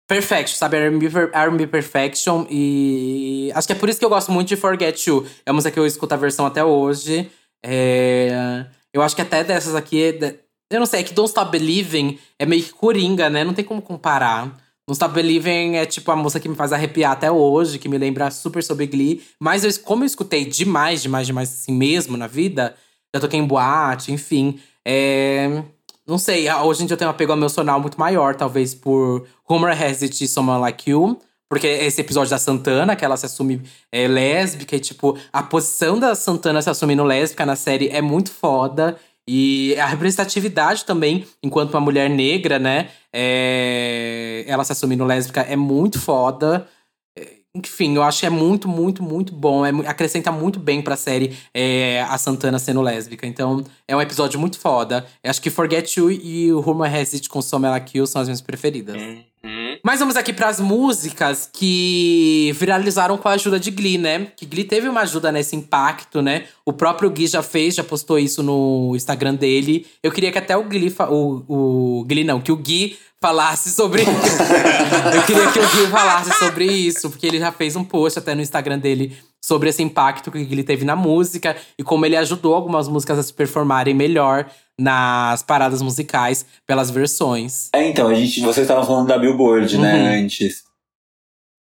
Perfection, sabe? R&B, per- R&B Perfection. E acho que é por isso que eu gosto muito de Forget You. É uma música que eu escuto a versão até hoje. É, Eu acho que até dessas aqui. é Eu não sei, é que Don't Stop Believing é meio que coringa, né? Não tem como comparar. Não Stop Believing é tipo a música que me faz arrepiar até hoje, que me lembra super sobre Glee. Mas eu, como eu escutei demais, demais, demais assim mesmo na vida, já toquei em boate, enfim. É, não sei, hoje em dia eu tenho um apego emocional muito maior, talvez por Rumor Has It Someone Like You. Porque esse episódio da Santana, que ela se assume é, lésbica, e tipo, a posição da Santana se assumindo lésbica na série é muito foda. E a representatividade também, enquanto uma mulher negra, né? É, ela se assumindo lésbica é muito foda. Enfim, eu acho que é muito, muito, muito bom. É, acrescenta muito bem pra série é, a Santana sendo lésbica. Então, é um episódio muito foda. Eu acho que Forget You e o Rumor Has It com Some Ela Kill são as minhas preferidas. Uhum. Mas vamos aqui para as músicas que viralizaram com a ajuda de Glee, né? Que Glee teve uma ajuda nesse impacto, né? O próprio Gui já fez, já postou isso no Instagram dele. Eu queria que até o Glee, o, o Glee não, que o Gui falasse sobre. eu queria que o Gui falasse sobre isso, porque ele já fez um post até no Instagram dele sobre esse impacto que ele teve na música e como ele ajudou algumas músicas a se performarem melhor nas paradas musicais pelas versões. É, então, a gente, vocês estavam falando da Billboard, né, uhum. né, antes.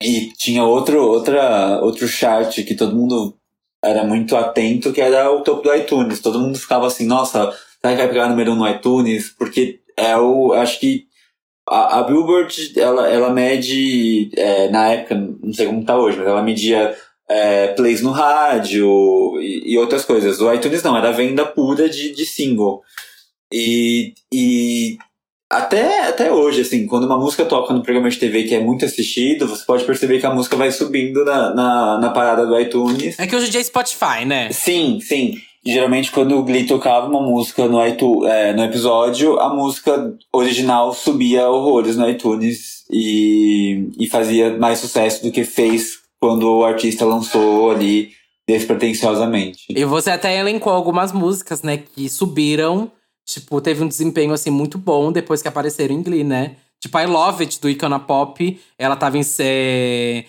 E tinha outro, outra, outro chart que todo mundo era muito atento, que era o topo do iTunes. Todo mundo ficava assim, nossa, será que vai pegar número um no iTunes? Porque é o, acho que a, a Billboard, ela, ela mede, é, na época, não sei como tá hoje, mas ela media é, plays no rádio e, e, outras coisas. O iTunes não, era venda pura de, de single. E, e até, até hoje, assim, quando uma música toca no programa de TV que é muito assistido, você pode perceber que a música vai subindo na, na, na parada do iTunes. É que hoje em dia é Spotify, né? Sim, sim. Geralmente, quando o Glee tocava uma música no, iTunes, é, no episódio, a música original subia horrores no iTunes e, e fazia mais sucesso do que fez quando o artista lançou ali despretensiosamente. E você até elencou algumas músicas, né, que subiram, tipo, teve um desempenho assim muito bom depois que apareceram em Glee, né? Tipo, I Love It, do Icona Pop, ela tava em. É,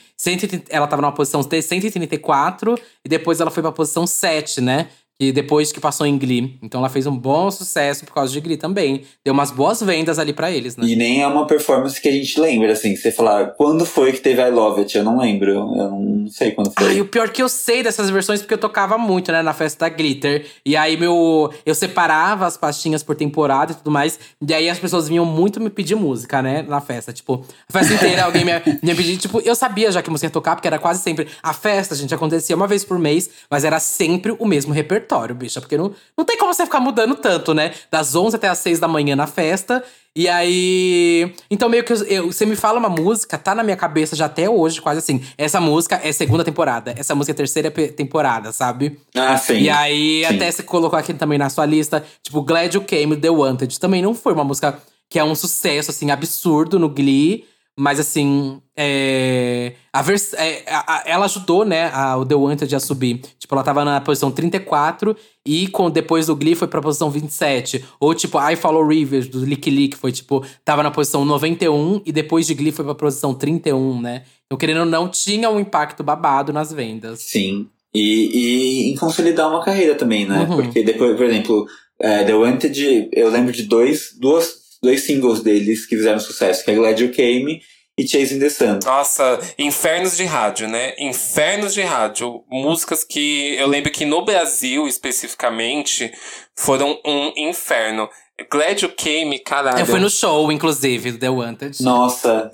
ela tava numa posição 134 e depois ela foi pra posição 7, né? E depois que passou em Glee. Então ela fez um bom sucesso por causa de Glee também. Deu umas boas vendas ali para eles, né? E nem é uma performance que a gente lembra, assim. Você falar, quando foi que teve I Love It? Eu não lembro. Eu não sei quando foi. e o pior é que eu sei dessas versões porque eu tocava muito, né, na festa da Glitter. E aí meu. Eu separava as pastinhas por temporada e tudo mais. E aí as pessoas vinham muito me pedir música, né, na festa. Tipo, a festa inteira alguém me, me pedir. Tipo, eu sabia já que música ia tocar, porque era quase sempre. A festa, gente, acontecia uma vez por mês, mas era sempre o mesmo repertório repertório, bicha. Porque não, não tem como você ficar mudando tanto, né? Das 11 até as 6 da manhã na festa. E aí. Então, meio que eu, eu, você me fala uma música, tá na minha cabeça já até hoje, quase assim. Essa música é segunda temporada, essa música é terceira temporada, sabe? Ah, sim. E aí, sim. até você colocou aqui também na sua lista, tipo, Glad You Came, The Wanted. Também não foi uma música que é um sucesso, assim, absurdo no Glee. Mas assim, é, a vers é, a, a, ela ajudou, né, a, o The Wanted a subir. Tipo, ela tava na posição 34 e com, depois do Glee foi pra posição 27. Ou tipo, I Follow Rivers, do Lick Lick, foi tipo, tava na posição 91 e depois de Glee foi pra posição 31, né? Então, querendo ou não, tinha um impacto babado nas vendas. Sim. E, e em consolidar uma carreira também, né? Uhum. Porque depois, por exemplo, é, The Wanted, eu lembro de dois, duas dois singles deles que fizeram sucesso, que é Glad You Came e Chasing the Sun. Nossa, infernos de rádio, né? Infernos de rádio. Músicas que eu lembro que no Brasil, especificamente, foram um inferno. Glad You Came, caralho. Eu fui no show, inclusive, do The Wanted. Nossa.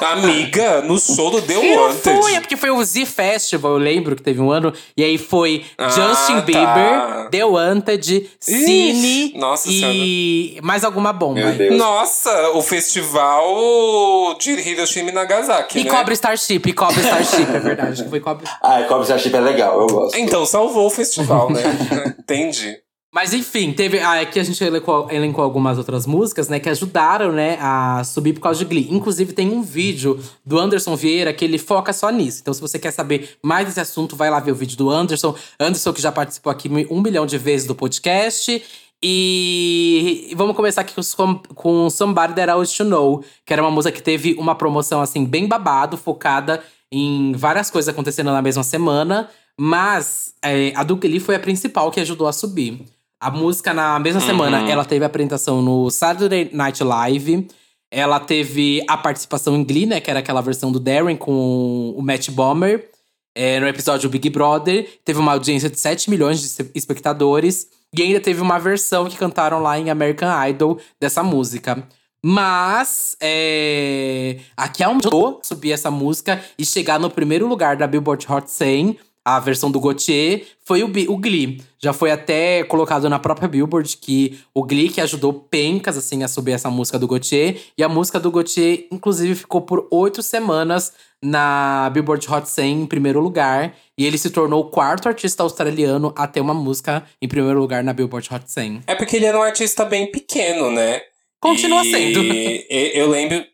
Amiga, no show do The eu Wanted. Fui, é porque foi o Z Festival, eu lembro que teve um ano. E aí foi ah, Justin tá. Bieber, The Wanted, Cine Nossa e senhora. mais alguma bomba. Nossa, o festival de Hiroshima e Nagasaki, E né? Cobra Starship, e Cobra Starship, é verdade. Foi Cobra... Ah, Cobra Starship é legal, eu gosto. Então, salvou o festival, né? Entendi. Mas enfim, teve. Ah, aqui a gente elencou, elencou, algumas outras músicas, né, que ajudaram, né, a subir por causa de Glee. Inclusive, tem um vídeo do Anderson Vieira que ele foca só nisso. Então, se você quer saber mais desse assunto, vai lá ver o vídeo do Anderson. Anderson, que já participou aqui um milhão de vezes do podcast. E vamos começar aqui com, com Somebody That I Wish To Know, que era uma música que teve uma promoção, assim, bem babado, focada em várias coisas acontecendo na mesma semana. Mas é, a do Glee foi a principal que ajudou a subir. A música, na mesma uhum. semana, ela teve apresentação no Saturday Night Live. ela teve a participação em Glee, né? Que era aquela versão do Darren com o Matt Bomer. É, no episódio Big Brother. Teve uma audiência de 7 milhões de espectadores. E ainda teve uma versão que cantaram lá em American Idol dessa música. Mas é, aqui aumentou subir essa música e chegar no primeiro lugar da Billboard Hot 100 a versão do Gautier foi o, o Glee. Já foi até colocado na própria Billboard que o Glee que ajudou Pencas, assim, a subir essa música do Gautier. E a música do Gautier, inclusive, ficou por oito semanas na Billboard Hot 100 em primeiro lugar. E ele se tornou o quarto artista australiano a ter uma música em primeiro lugar na Billboard Hot 100. É porque ele era um artista bem pequeno, né? Continua E sendo. Eu lembro.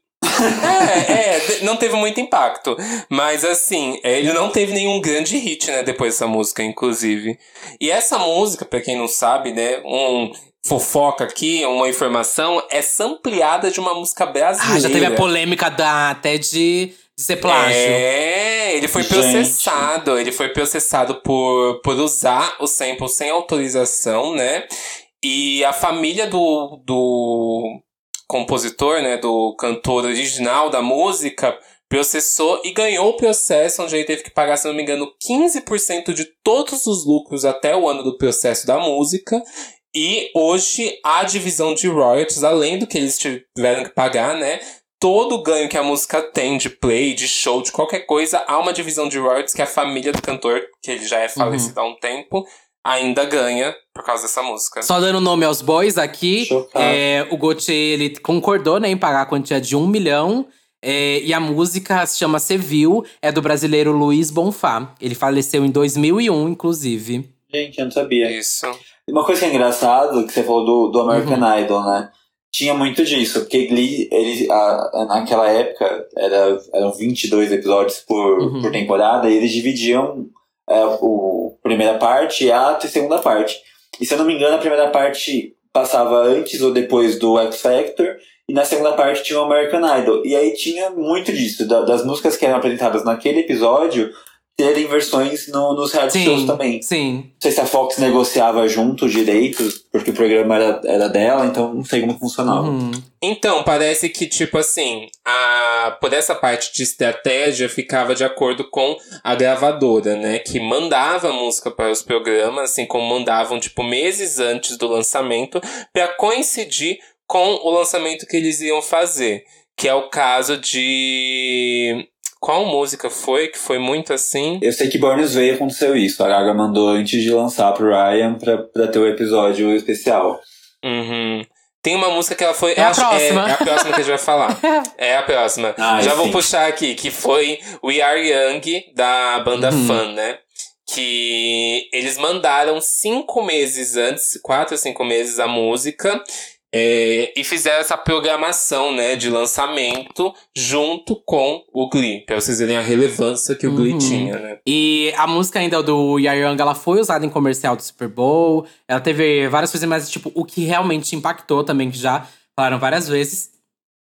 É, é, não teve muito impacto. Mas assim, é, ele não teve nenhum grande hit, né, depois dessa música, inclusive. E essa música, pra quem não sabe, né, um fofoca aqui, uma informação, é sampleada de uma música brasileira. Ah, já teve a polêmica da, até de, de ser plágio. É, ele foi Gente. processado. Ele foi processado por, por usar o sample sem autorização, né? E a família do, do compositor, né? Do cantor original da música processou e ganhou o processo, onde ele teve que pagar, se não me engano, 15% de todos os lucros até o ano do processo da música. E hoje a divisão de royalties, além do que eles tiveram que pagar, né? Todo o ganho que a música tem de play, de show, de qualquer coisa, há uma divisão de royalties que a família do cantor, que ele já é falecido há um tempo, ainda ganha por causa dessa música. Só dando nome aos boys aqui, Chocado. é, o Gauthier ele concordou né, em pagar a quantia de um milhão. é, e a música se chama Seville, é do brasileiro Luiz Bonfá. Ele faleceu em 2001, inclusive. Gente, eu não sabia. Isso. Uma coisa que é engraçado, que você falou do, do American Uhum. Idol, né? Tinha muito disso, porque Glee, ele, a- naquela época, era, eram 22 episódios por, Uhum. por temporada, e eles dividiam é, o primeira parte e a segunda parte. E se eu não me engano, a primeira parte passava antes ou depois do X Factor, e na segunda parte tinha o American Idol. E aí tinha muito disso, da- das músicas que eram apresentadas naquele episódio, terem versões no, nos reality shows também. sim. Não sei se a Fox negociava junto os direitos, porque o programa era, era dela, então não sei como funcionava. Uhum. Então, parece que, tipo assim, a, por essa parte de estratégia ficava de acordo com a gravadora, né? Que mandava música para os programas, assim como mandavam, tipo, meses antes do lançamento, para coincidir com o lançamento que eles iam fazer. Que é o caso de. Qual música foi? Que foi muito assim. Eu sei que Burns Way aconteceu isso. A Gaga mandou antes de lançar pro Ryan pra, pra ter o episódio especial. Uhum. Tem uma música que ela foi. É a acho- próxima. É, é a próxima que a gente vai falar. É a próxima. Ah, Já vou sim. puxar aqui, que foi We Are Young, da banda Uhum. Fun, né? Que eles mandaram cinco meses antes, quatro ou cinco meses, a música. É, e fizeram essa programação, né, de lançamento junto com o Glee, pra vocês verem a relevância que o Glee Uhum. tinha, né? E a música ainda do Ya Young, ela foi usada em comercial do Super Bowl. Ela teve várias coisas, mas tipo, o que realmente impactou também, que já falaram várias vezes,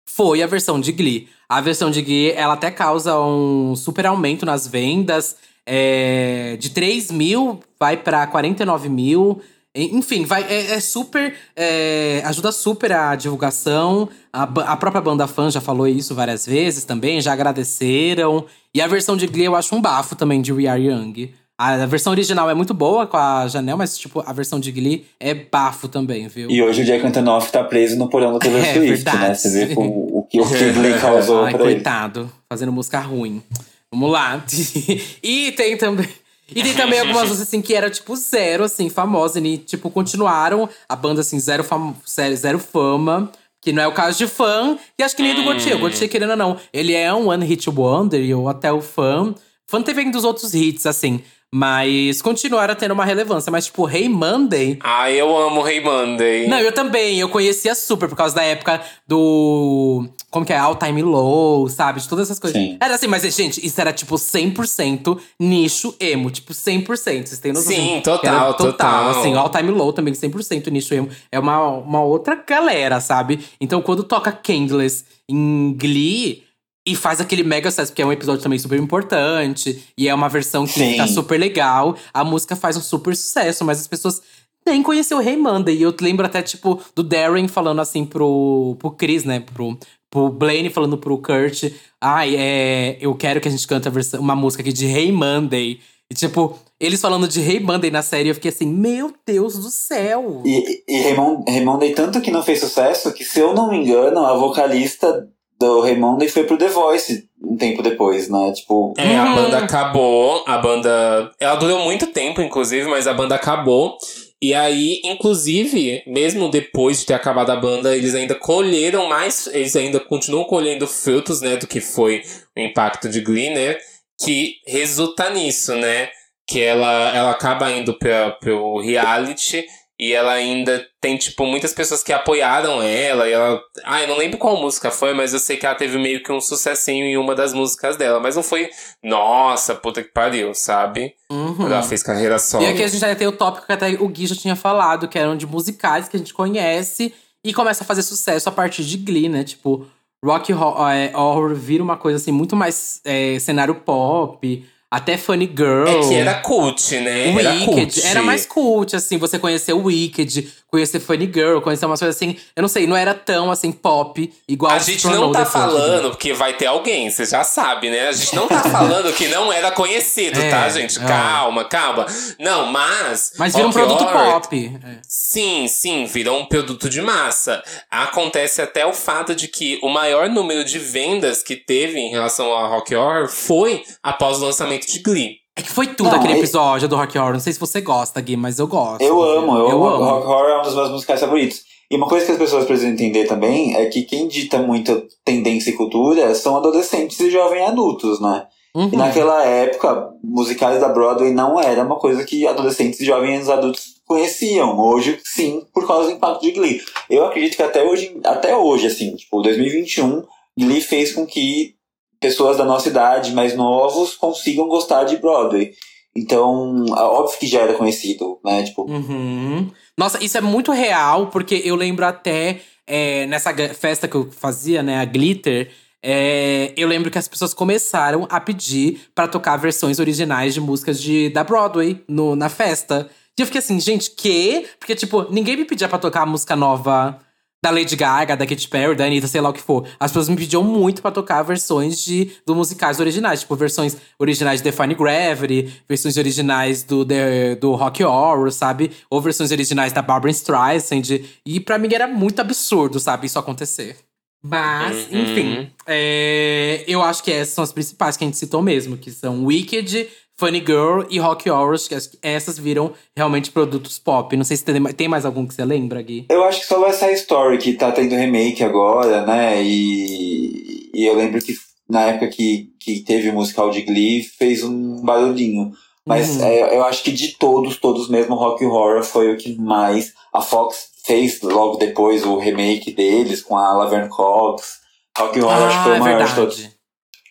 foi a versão de Glee. A versão de Glee, ela até causa um super aumento nas vendas. é, de 3 mil, vai pra 49 mil. Enfim, vai, é, é super. é, ajuda super a divulgação. A, a própria banda fã já falou isso várias vezes também, já agradeceram. E a versão de Glee eu acho um bafo também de We Are Young. A, versão original é muito boa com a Janelle, mas tipo, a versão de Glee é bafo também, viu? E hoje o Jack Antonoff tá preso no porão da Taylor É, Swift, verdade. né? Você vê o, o que o Glee causou Ai, pra ele. coitado, fazendo música ruim. Vamos lá. e tem também. E tem também algumas músicas assim que era tipo zero, assim, famosa. E tipo, continuaram a banda assim, zero, fam zero, fama. Que não é o caso de fã. E acho que nem do Gautier. O Gautier, querendo ou não, ele é um One Hit Wonder, e ou até o fã. Fã teve ainda dos outros hits, assim. Mas continuaram tendo uma relevância. Mas, tipo, Hey Monday. Ah, eu amo Hey Monday. Não, eu também. Eu conhecia super por causa da época do. Como que é? All Time Low, sabe? De todas essas coisas. Sim. Era assim, mas, gente, isso era tipo 100% nicho emo. Tipo, 100%. Vocês têm noção? Sim, Era total, total. Assim, All Time Low também, 100% nicho emo. É uma, uma outra galera, sabe? Então, quando toca Candless em Glee. E faz aquele mega sucesso, porque é um episódio também super importante. E é uma versão que Sim. fica super legal. A música faz um super sucesso, mas as pessoas nem conheceu o Hey Monday. E eu lembro até, tipo, do Darren falando assim pro, pro Chris, né? Pro, pro Blaine falando pro Kurt. Ai, é, eu quero que a gente cante versão, uma música aqui de Hey Monday. E, tipo, eles falando de Hey Monday na série, eu fiquei assim, meu Deus do céu! E, e Raymond, Raymond tanto que não fez sucesso que, se eu não me engano, a vocalista do Raymond foi pro The Voice um tempo depois, né? Tipo. É, a Uhum. banda acabou, a banda. Ela durou muito tempo, inclusive, mas a banda acabou. E aí, inclusive, mesmo depois de ter acabado a banda, eles ainda colheram mais. Eles ainda continuam colhendo frutos, né? Do que foi o impacto de Glee, né? Que resulta nisso, né? Que ela, ela acaba indo pra, pro reality e ela ainda tem, tipo, muitas pessoas que apoiaram ela. E ela. Ah, eu não lembro qual música foi, mas eu sei que ela teve meio que um sucessinho em uma das músicas dela. Mas não foi, nossa, puta que pariu, sabe? Uhum. Ela fez carreira solo. E aqui a gente vai ter o tópico que até o Gui já tinha falado, que eram de musicais que a gente conhece e começa a fazer sucesso a partir de Glee, né? Tipo, Rock Horror, é, horror vira uma coisa assim, muito mais é, cenário pop, até Funny Girl. É que era cult, né? Era Wicked. cult. Era mais cult, assim, você conhecer o Wicked, conhecer Funny Girl, conhecer umas coisas assim. Eu não sei, não era tão assim pop, igual A gente não tá falando, porque vai ter alguém, você já sabe, né? A gente não tá falando que não era conhecido, É, tá, gente? é. Calma, calma. Não, mas. Mas vira um produto Horror- pop. É. Sim, sim, virou um produto de massa. Acontece até o fato de que o maior número de vendas que teve em relação ao Rock Horror foi após o lançamento de Glee. É que foi tudo Não, aquele é- episódio do Rock Horror. Não sei se você gosta, Gui, mas eu gosto. Eu amo, eu, Eu amo. amo. Rock Horror é um dos meus musicais favoritos. E uma coisa que as pessoas precisam entender também é que quem dita muita tendência e cultura são adolescentes e jovens adultos, né? Uhum. E naquela época, musicais da Broadway não era uma coisa que adolescentes e jovens adultos conheciam. Hoje, sim, por causa do impacto de Glee. Eu acredito que até hoje, até hoje assim, tipo, 2021, Glee fez com que pessoas da nossa idade, mais novos, consigam gostar de Broadway. Então, é óbvio que já era conhecido, né? Tipo, Uhum. Nossa, isso é muito real, porque eu lembro até é, nessa festa que eu fazia, né, a Glitter. é, eu lembro que as pessoas começaram a pedir pra tocar versões originais de músicas de, da Broadway no, na festa. E eu fiquei assim, gente, que? Porque, tipo, ninguém me pedia pra tocar música nova da Lady Gaga, da Katy Perry, da Anitta, sei lá o que for. As pessoas me pediam muito pra tocar versões de do musicais originais, tipo versões originais de Define Gravity, versões originais do, The- do Rock Horror, sabe? Ou versões originais da Barbara Streisand. E pra mim era muito absurdo, sabe, isso acontecer. Mas, Uhum. enfim, é, eu acho que essas são as principais que a gente citou mesmo, que são Wicked, Funny Girl e Rock Horrors, que as- essas viram realmente produtos pop. Não sei se tem, tem mais algum que você lembra, Gui? Eu acho que só vai Side Story, que tá tendo remake agora, né? E, e eu lembro que na época que, que teve o musical de Glee, fez um barulhinho. Mas Uhum. é, eu acho que de todos, todos mesmo, Rock Horror foi o que mais. A Fox fez logo depois o remake deles com a Laverne Cox. Rock Horror acho que foi o é maior de todos.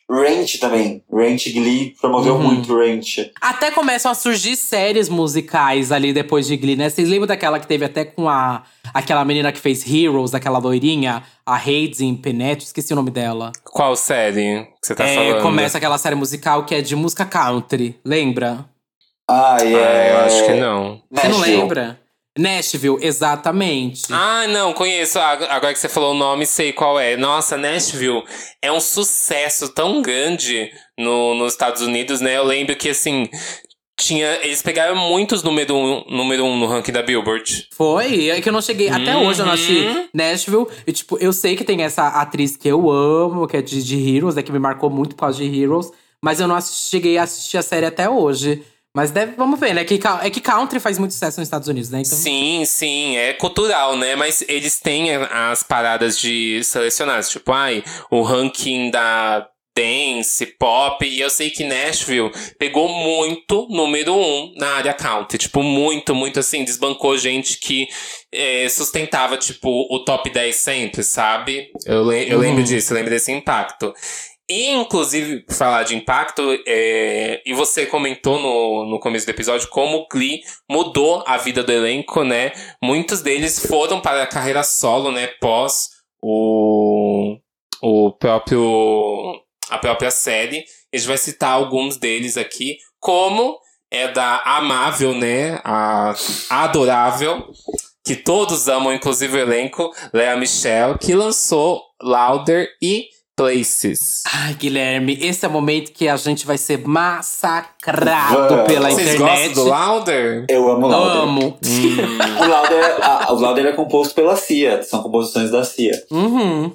Ranch também. Ranch Glee promoveu Uhum. muito Ranch. Até começam a surgir séries musicais ali depois de Glee, né? Vocês lembram daquela que teve até com a aquela menina que fez Heroes, aquela loirinha? A Hayden Penetti, esqueci o nome dela. Qual série que você tá É, falando? começa aquela série musical que é de música country, lembra? Ah, e Ah, é. eu acho que não. Você não lembra? Nashville, exatamente. Ah, não, conheço. Ag- Agora que você falou o nome, sei qual é. Nossa, Nashville é um sucesso tão grande no, nos Estados Unidos, né? Eu lembro que, assim, tinha. Eles pegaram muitos número um, número um no ranking da Billboard. Foi, é que eu não cheguei. Até Uhum. hoje eu não assisti Nashville. E, tipo, eu sei que tem essa atriz que eu amo, que é de, de Heroes, né? Que me marcou muito por causa de Heroes. Mas eu não assisti- cheguei a assistir a série até hoje. Mas deve, vamos ver, né? Que, é que country faz muito sucesso nos Estados Unidos, né? Então, Sim, sim, é cultural, né? Mas eles têm as paradas de selecionadas. Tipo, ai, o ranking da dance, pop. E eu sei que Nashville pegou muito número um na área country. Tipo, muito, muito assim. Desbancou gente que eh, sustentava, tipo, o top 10 sempre, sabe? Eu, le eu Uhum. lembro disso, eu lembro desse impacto. E, inclusive, falar de impacto, é, e você comentou no, no começo do episódio como o Glee mudou a vida do elenco, né? Muitos deles foram para a carreira solo, né? Pós o, o próprio, a própria série. A gente vai citar alguns deles aqui, como é da amável, né? A adorável, que todos amam, inclusive o elenco, Lea Michelle, que lançou Louder e Places. Ai, Guilherme, esse é o momento que a gente vai ser massacrado Vamos. pela Vocês internet. gostam do Louder? Eu amo o Lauder. Amo. O Lauder, a- o Lauder é composto pela Cia, são composições da Cia. Uhum.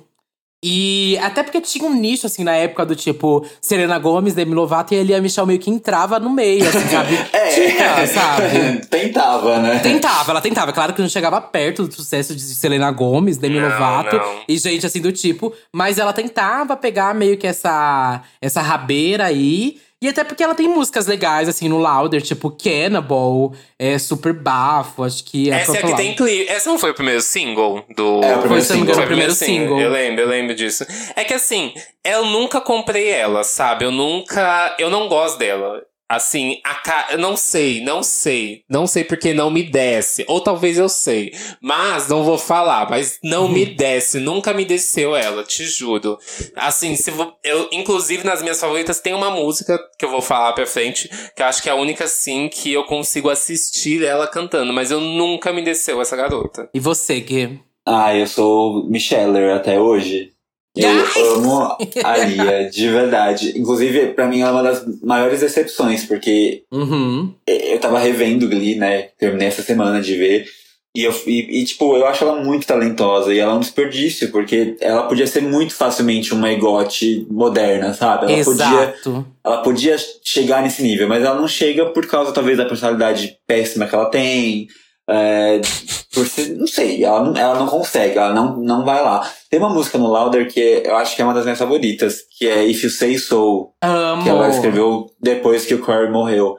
E até porque tinha um nicho, assim, na época do tipo Selena Gomes, Demi Lovato e a Lia Michelle meio que entrava no meio, assim, sabe? Tinha, sabe? Tentava, né? Tentava, ela tentava. Claro que não chegava perto do sucesso de Selena Gomes, Demi Não, Lovato não. e gente assim do tipo. Mas ela tentava pegar meio que essa, essa rabeira aí. E até porque ela tem músicas legais, assim, no Louder, tipo Cannibal, é super bafo, acho que é Essa é a que tem clipe. Essa não foi o primeiro single do. É, o primeiro Foi, se não me engano, Foi o primeiro single. Eu lembro, eu lembro disso. É que assim, eu nunca comprei ela, sabe? Eu nunca. Eu não gosto dela. Assim, a ca... eu não sei, não sei. Não sei porque não me desce. Ou talvez eu sei. Mas não vou falar. Mas não me desce. Nunca me desceu ela, te juro. Assim, se vo- eu, inclusive nas minhas favoritas tem uma música que eu vou falar pra frente. Que eu acho que é a única, assim, que eu consigo assistir ela cantando. Mas eu nunca me desceu essa garota. E você, Gui? Ah, eu sou Micheller até hoje. Eu Ai! amo a Lia, de verdade. Inclusive, pra mim, ela é uma das maiores decepções, porque Uhum. eu tava revendo Glee, né? Terminei essa semana de ver. E, eu, e, e, tipo, eu acho ela muito talentosa. E ela é um desperdício, porque ela podia ser muito facilmente uma egote moderna, sabe? Ela podia Exato. ela podia chegar nesse nível, mas ela não chega por causa, talvez, da personalidade péssima que ela tem. É, por ser, não sei, ela não, ela não consegue, ela não, não vai lá. Tem uma música no Louder que é- eu acho que é uma das minhas favoritas, que é If You Say So, Amo. que ela escreveu depois que o Corey morreu.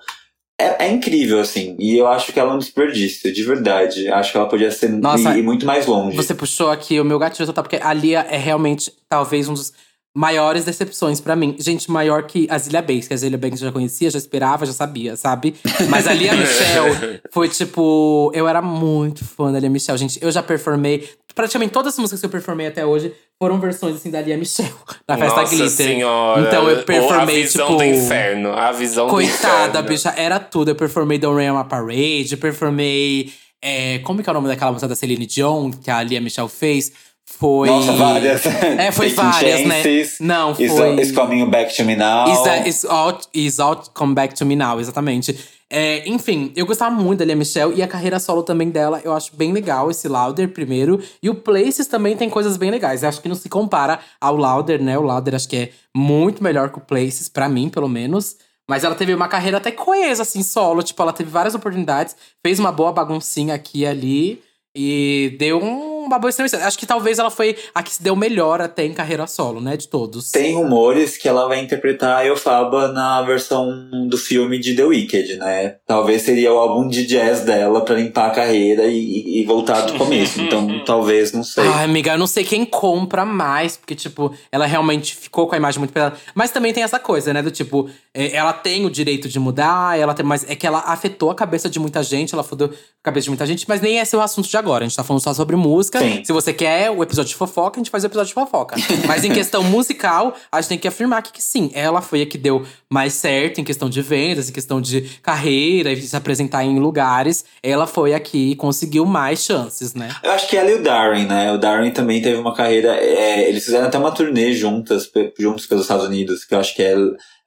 É, é incrível, assim, e eu acho que ela é um desperdício, de verdade. Acho que ela podia ser Nossa, ir, ir muito mais longe. Você puxou aqui o meu gatilho total, porque a Lia é realmente, talvez, um dos maiores decepções pra mim. Gente, maior que a Zilia Banks, que a Zilia Banks eu já conhecia, já esperava, já sabia, sabe? Mas a Lia Michelle foi tipo. Eu era muito fã da Lia Michelle, gente. Eu já performei. Praticamente todas as músicas que eu performei até hoje foram versões assim da Lia Michelle na festa Nossa Glitter. senhora. Então eu Ou performei, a visão tipo. do inferno. A visão do Coitada, inferno. bicha, era tudo. Eu performei Don't Rain on My Parade, performei. é, como que é o nome daquela música da Celine Dion que a Lia Michelle fez? Foi. Nossa, várias. É, foi várias, né? Chances, Não, Is, foi. is Coming Back to Me Now. Is, that- is, all, is all come back to me now, exatamente. É, enfim, eu gostava muito da Lia Michelle e a carreira solo também dela, eu acho bem legal esse Louder primeiro. E o Places também tem coisas bem legais. Eu acho que não se compara ao Louder, né? O Louder acho que é muito melhor que o Places, pra mim, pelo menos. Mas ela teve uma carreira até coesa, assim, solo. Tipo, ela teve várias oportunidades, fez uma boa baguncinha aqui e ali. E deu um- boa estreia. Acho que talvez ela foi a que se deu melhor até em carreira solo, né? De todos. Tem rumores que ela vai interpretar a Elphaba na versão do filme de The Wicked, né? Talvez seria o álbum de jazz dela pra limpar a carreira e, e voltar do começo. Então, talvez, não sei. Ai, amiga, eu não sei quem compra mais, porque, tipo, ela realmente ficou com a imagem muito pesada. Mas também tem essa coisa, né? Do tipo, é, ela tem o direito de mudar, ela tem, mas é que ela afetou a cabeça de muita gente, ela fudeu a cabeça de muita gente, mas nem esse é o assunto de agora. A gente tá falando só sobre música. Sim. Se você quer o episódio de fofoca, a gente faz o episódio de fofoca. mas em questão musical, a gente tem que afirmar que, que sim, ela foi a que deu mais certo em questão de vendas, em questão de carreira e se apresentar em lugares. Ela foi a que conseguiu mais chances, né? Eu acho que ela e o Darren, né? O Darren também teve uma carreira. é, eles fizeram até uma turnê juntas, juntos pelos Estados Unidos, que eu acho que é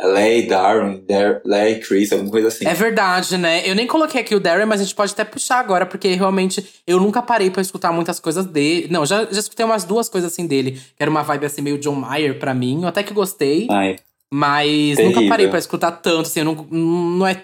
Lay Darren, Dar- Lay Chris, alguma coisa assim. É verdade, né? Eu nem coloquei aqui o Darren, mas a gente pode até puxar agora, porque realmente eu nunca parei pra escutar muitas coisas dele. Não, já, já escutei umas duas coisas assim dele, que era uma vibe assim meio John Mayer pra mim. Eu até que gostei, Ai, mas terrível. nunca parei pra escutar tanto, assim, não, não é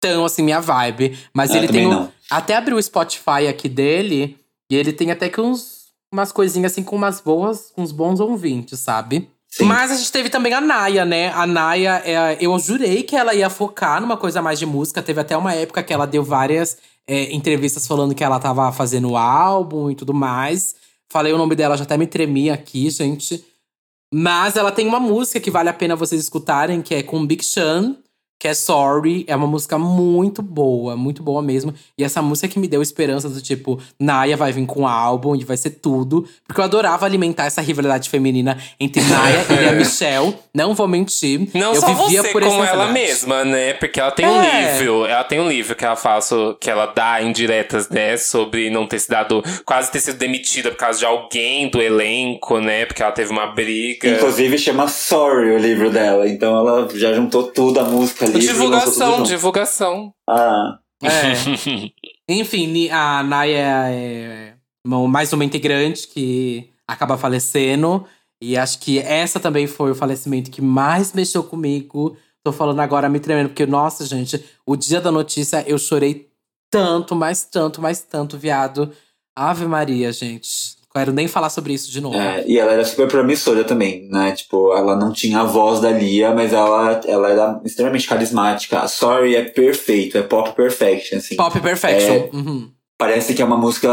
tão assim minha vibe. Mas Ah, ele tem. um-. Até abri o Spotify aqui dele, e ele tem até que uns, umas coisinhas assim com umas boas, uns bons ouvintes, sabe? Sim. Mas a gente teve também a Naya, né? A Naya, é, eu jurei que ela ia focar numa coisa mais de música. Teve até uma época que ela deu várias é, entrevistas falando que ela tava fazendo álbum e tudo mais. Falei o nome dela, já até me tremi aqui, gente. Mas ela tem uma música que vale a pena vocês escutarem, que é com Big Sean, que é Sorry. É uma música muito boa, muito boa mesmo. E essa música que me deu esperança do tipo, Naya vai vir com um álbum e vai ser tudo. Porque eu adorava alimentar essa rivalidade feminina entre Naya e a Michelle. Não vou mentir. Não eu só vivia você por como essa ela rivalidade. mesma, né? Porque ela tem um É. livro, ela tem um livro que ela faz, que ela dá indiretas, né? Sobre não ter se dado, quase ter sido demitida por causa de alguém do elenco, né? Porque ela teve uma briga. Inclusive chama Sorry o livro dela. Então ela já juntou tudo, a música ali. Divulgação, divulgação. Ah, É. Enfim, a Naya é mais uma integrante que acaba falecendo. E acho que essa também foi o falecimento que mais mexeu comigo. Tô falando agora me tremendo, porque, nossa, gente, o dia da notícia eu chorei tanto, mais tanto, mais tanto, viado. Ave Maria, gente. Quero nem falar sobre isso de novo. é, e ela era super promissora também, né? Tipo, ela não tinha a voz da Lia, mas ela, ela era extremamente carismática. A Sorry é perfeito, é pop perfection, assim. Pop Perfection. É. Uhum. Parece que é uma música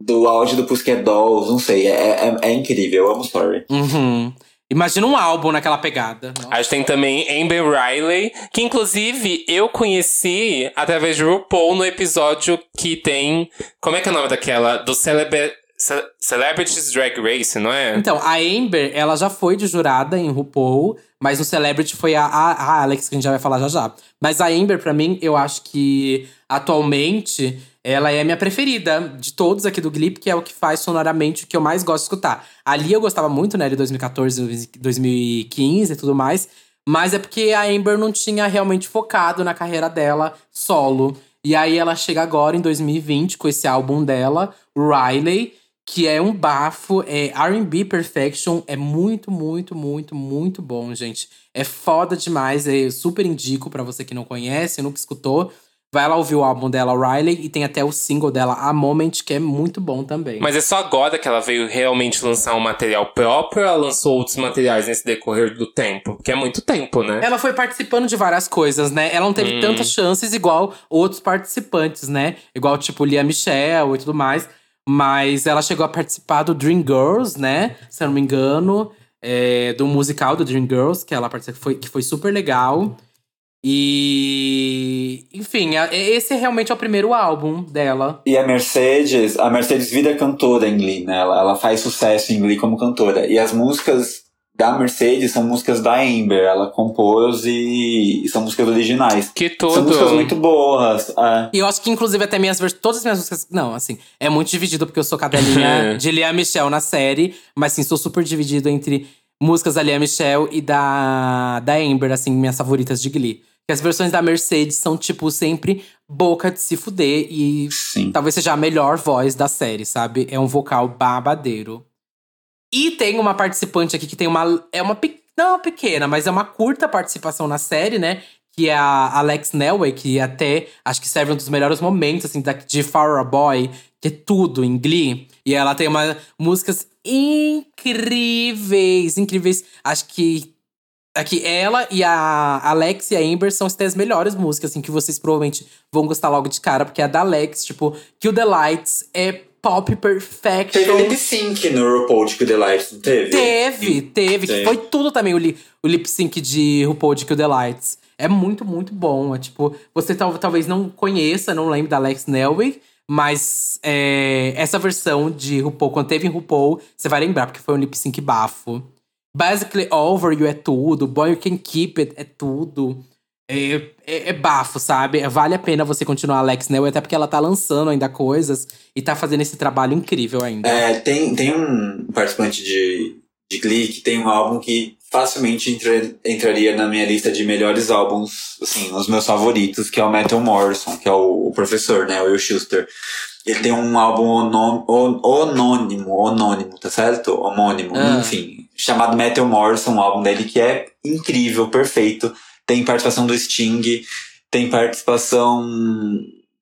do auge do Pussycat Dolls, não sei. É, é, é incrível, eu amo Sorry. Uhum. Imagina um álbum naquela pegada. Nossa. A gente tem também Amber Riley, que inclusive eu conheci através de RuPaul no episódio que tem. Como é que é o nome daquela? Do Celebre, Ce- Celebrities Drag Race, não é? Então, a Amber, ela já foi de jurada em RuPaul, mas no Celebrity foi a, a, a Alex, que a gente já vai falar já já. Mas a Amber, pra mim, eu acho que atualmente ela é a minha preferida de todos aqui do Glee, que é o que faz sonoramente o que eu mais gosto de escutar. Ali eu gostava muito, né, de 2014, 2015 e tudo mais. Mas é porque a Amber não tinha realmente focado na carreira dela solo. E aí ela chega agora em 2020 com esse álbum dela, Riley, que é um bafo, é R&B Perfection, é muito, muito, muito, muito bom, gente. É foda demais, eu super indico pra você que não conhece, nunca escutou. Vai lá ouvir o álbum dela, Riley, e tem até o single dela, A Moment, que é muito bom também. Mas é só agora que ela veio realmente lançar um material próprio ou ela lançou outros materiais nesse decorrer do tempo? Porque é muito tempo, né? Ela foi participando de várias coisas, né? Ela não teve Hum. tantas chances igual outros participantes, né? Igual, tipo, Lia Michelle e tudo mais. Mas ela chegou a participar do Dream Girls, né? Se eu não me engano. é, do musical do Dream Girls, que ela participou, que foi, que foi super legal. E. Enfim, esse realmente é o primeiro álbum dela. E a Mercedes, a Mercedes vira cantora em Glee, né? Ela, ela faz sucesso em Glee como cantora. E as músicas da Mercedes são músicas da Amber. Ela compôs e, e são músicas originais. Que São tudo. músicas muito boas. é. E eu acho que, inclusive, até minhas vers- todas as minhas músicas. Não, assim, é muito dividido, porque eu sou cadelinha de Lia Michelle na série, mas sim, sou super dividido entre músicas da Lia Michelle e da, da Amber, assim, minhas favoritas de Glee. Que as versões da Mercedes são, tipo, sempre boca de se fuder e Sim. talvez seja a melhor voz da série, sabe? É um vocal babadeiro. E tem uma participante aqui que tem uma. É uma. Não é pequena, mas é uma curta participação na série, né? Que é a Alex Nelway, que até acho que serve um dos melhores momentos, assim, da, de Farrah Boy, que é tudo em Glee. E ela tem uma, músicas incríveis, incríveis. Acho que Aqui, ela e a Alex e a Amber são as melhores músicas, assim, que vocês provavelmente vão gostar logo de cara, porque a da Alex, tipo, Kill the Lights é pop perfection. Teve lip sync no RuPaul de Kill the Lights, não teve? Teve, teve, que foi tudo também o, li, o lip sync de RuPaul de Kill the Lights. É muito, muito bom. É tipo, você tal, talvez não conheça, não lembre da Alex Nelway, mas é, essa versão de RuPaul, quando teve em RuPaul, você vai lembrar, porque foi um lip sync bafo. Basically Over You é tudo, Boy You Can Keep It é tudo. É, é, é bafo, sabe? Vale a pena você continuar a Alex Nelway, até porque ela tá lançando ainda coisas e tá fazendo esse trabalho incrível ainda. É, tem, tem um participante de, de Glee que tem um álbum que facilmente entra- entraria na minha lista de melhores álbuns, assim, os meus favoritos, que é o Metal Morrison, que é o, o professor, né, o Will Schuster. Ele tem um álbum onom- on- onônimo, onônimo, tá certo? Homônimo, Ah. enfim, chamado Metal Morrison, um álbum dele que é incrível, perfeito. Tem participação do Sting, tem participação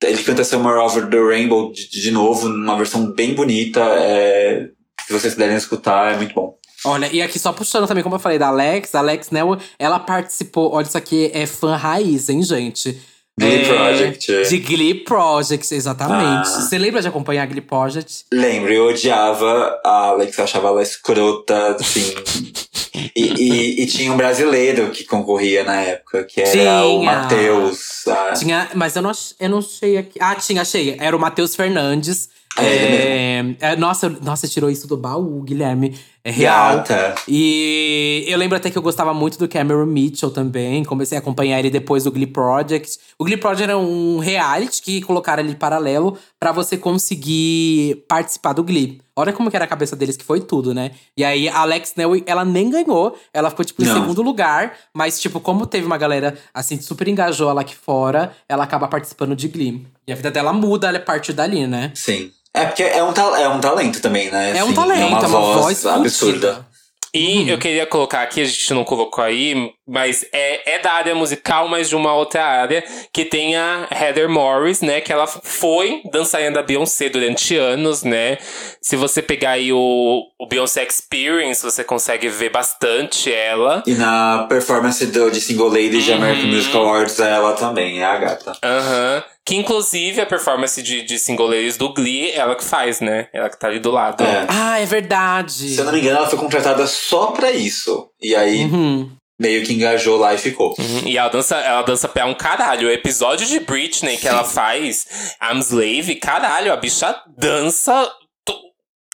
ele canta Somewhere Over the Rainbow de, de novo, numa versão bem bonita. é, se vocês puderem escutar, é muito bom. Olha, e aqui só puxando também, como eu falei, da Alex, a Alex Nell, ela participou. Olha, isso aqui é fã raiz, hein, gente? Glee É, Project. De Glee Project, exatamente. Ah. Você lembra de acompanhar Glee Project? Lembro, eu odiava a Alex, eu achava ela escrota, assim. E, e- e tinha um brasileiro que concorria na época, que era o Tinha. Matheus. ah, Tinha, mas eu não, eu não achei aqui. Ah, tinha, achei. Era o Matheus Fernandes. É, É, é, nossa, nossa, tirou isso do baú, Guilherme. É real. E eu lembro até que eu gostava muito do Cameron Mitchell também. Comecei a acompanhar ele depois do Glee Project. O Glee Project era um reality que colocaram ali paralelo pra você conseguir participar do Glee. Olha como que era a cabeça deles, que foi tudo, né? E aí a Alex Nell, ela nem ganhou. Ela ficou, tipo, em Não. segundo lugar. Mas, tipo, como teve uma galera, assim, super engajou lá aqui fora, ela acaba participando de Glee. E a vida dela muda a partir dali, né? Sim. É porque é um, é um talento também, né? É um Assim, talento, é uma, voz, absurda. fodida. E eu queria colocar aqui, a gente não colocou aí, mas é, é da área musical, mas de uma outra área, que tem a Heather Morris, né? Que ela foi dançarina da Beyoncé durante anos, né? Se você pegar aí o, o Beyoncé Experience, você consegue ver bastante ela. E na performance do, de Single Ladies de American Uhum. Music Awards, ela também é a gata. Aham. Que inclusive a performance de, de single ladies do Glee, ela que faz, né? Ela que tá ali do lado. É. Ah, é verdade. Se eu não me engano, ela foi contratada só pra isso. E aí, Uhum. meio que engajou lá e ficou. Uhum, E ela dança, ela dança pra um caralho. O episódio de Britney que ela faz, I'm Slave, caralho, a bicha dança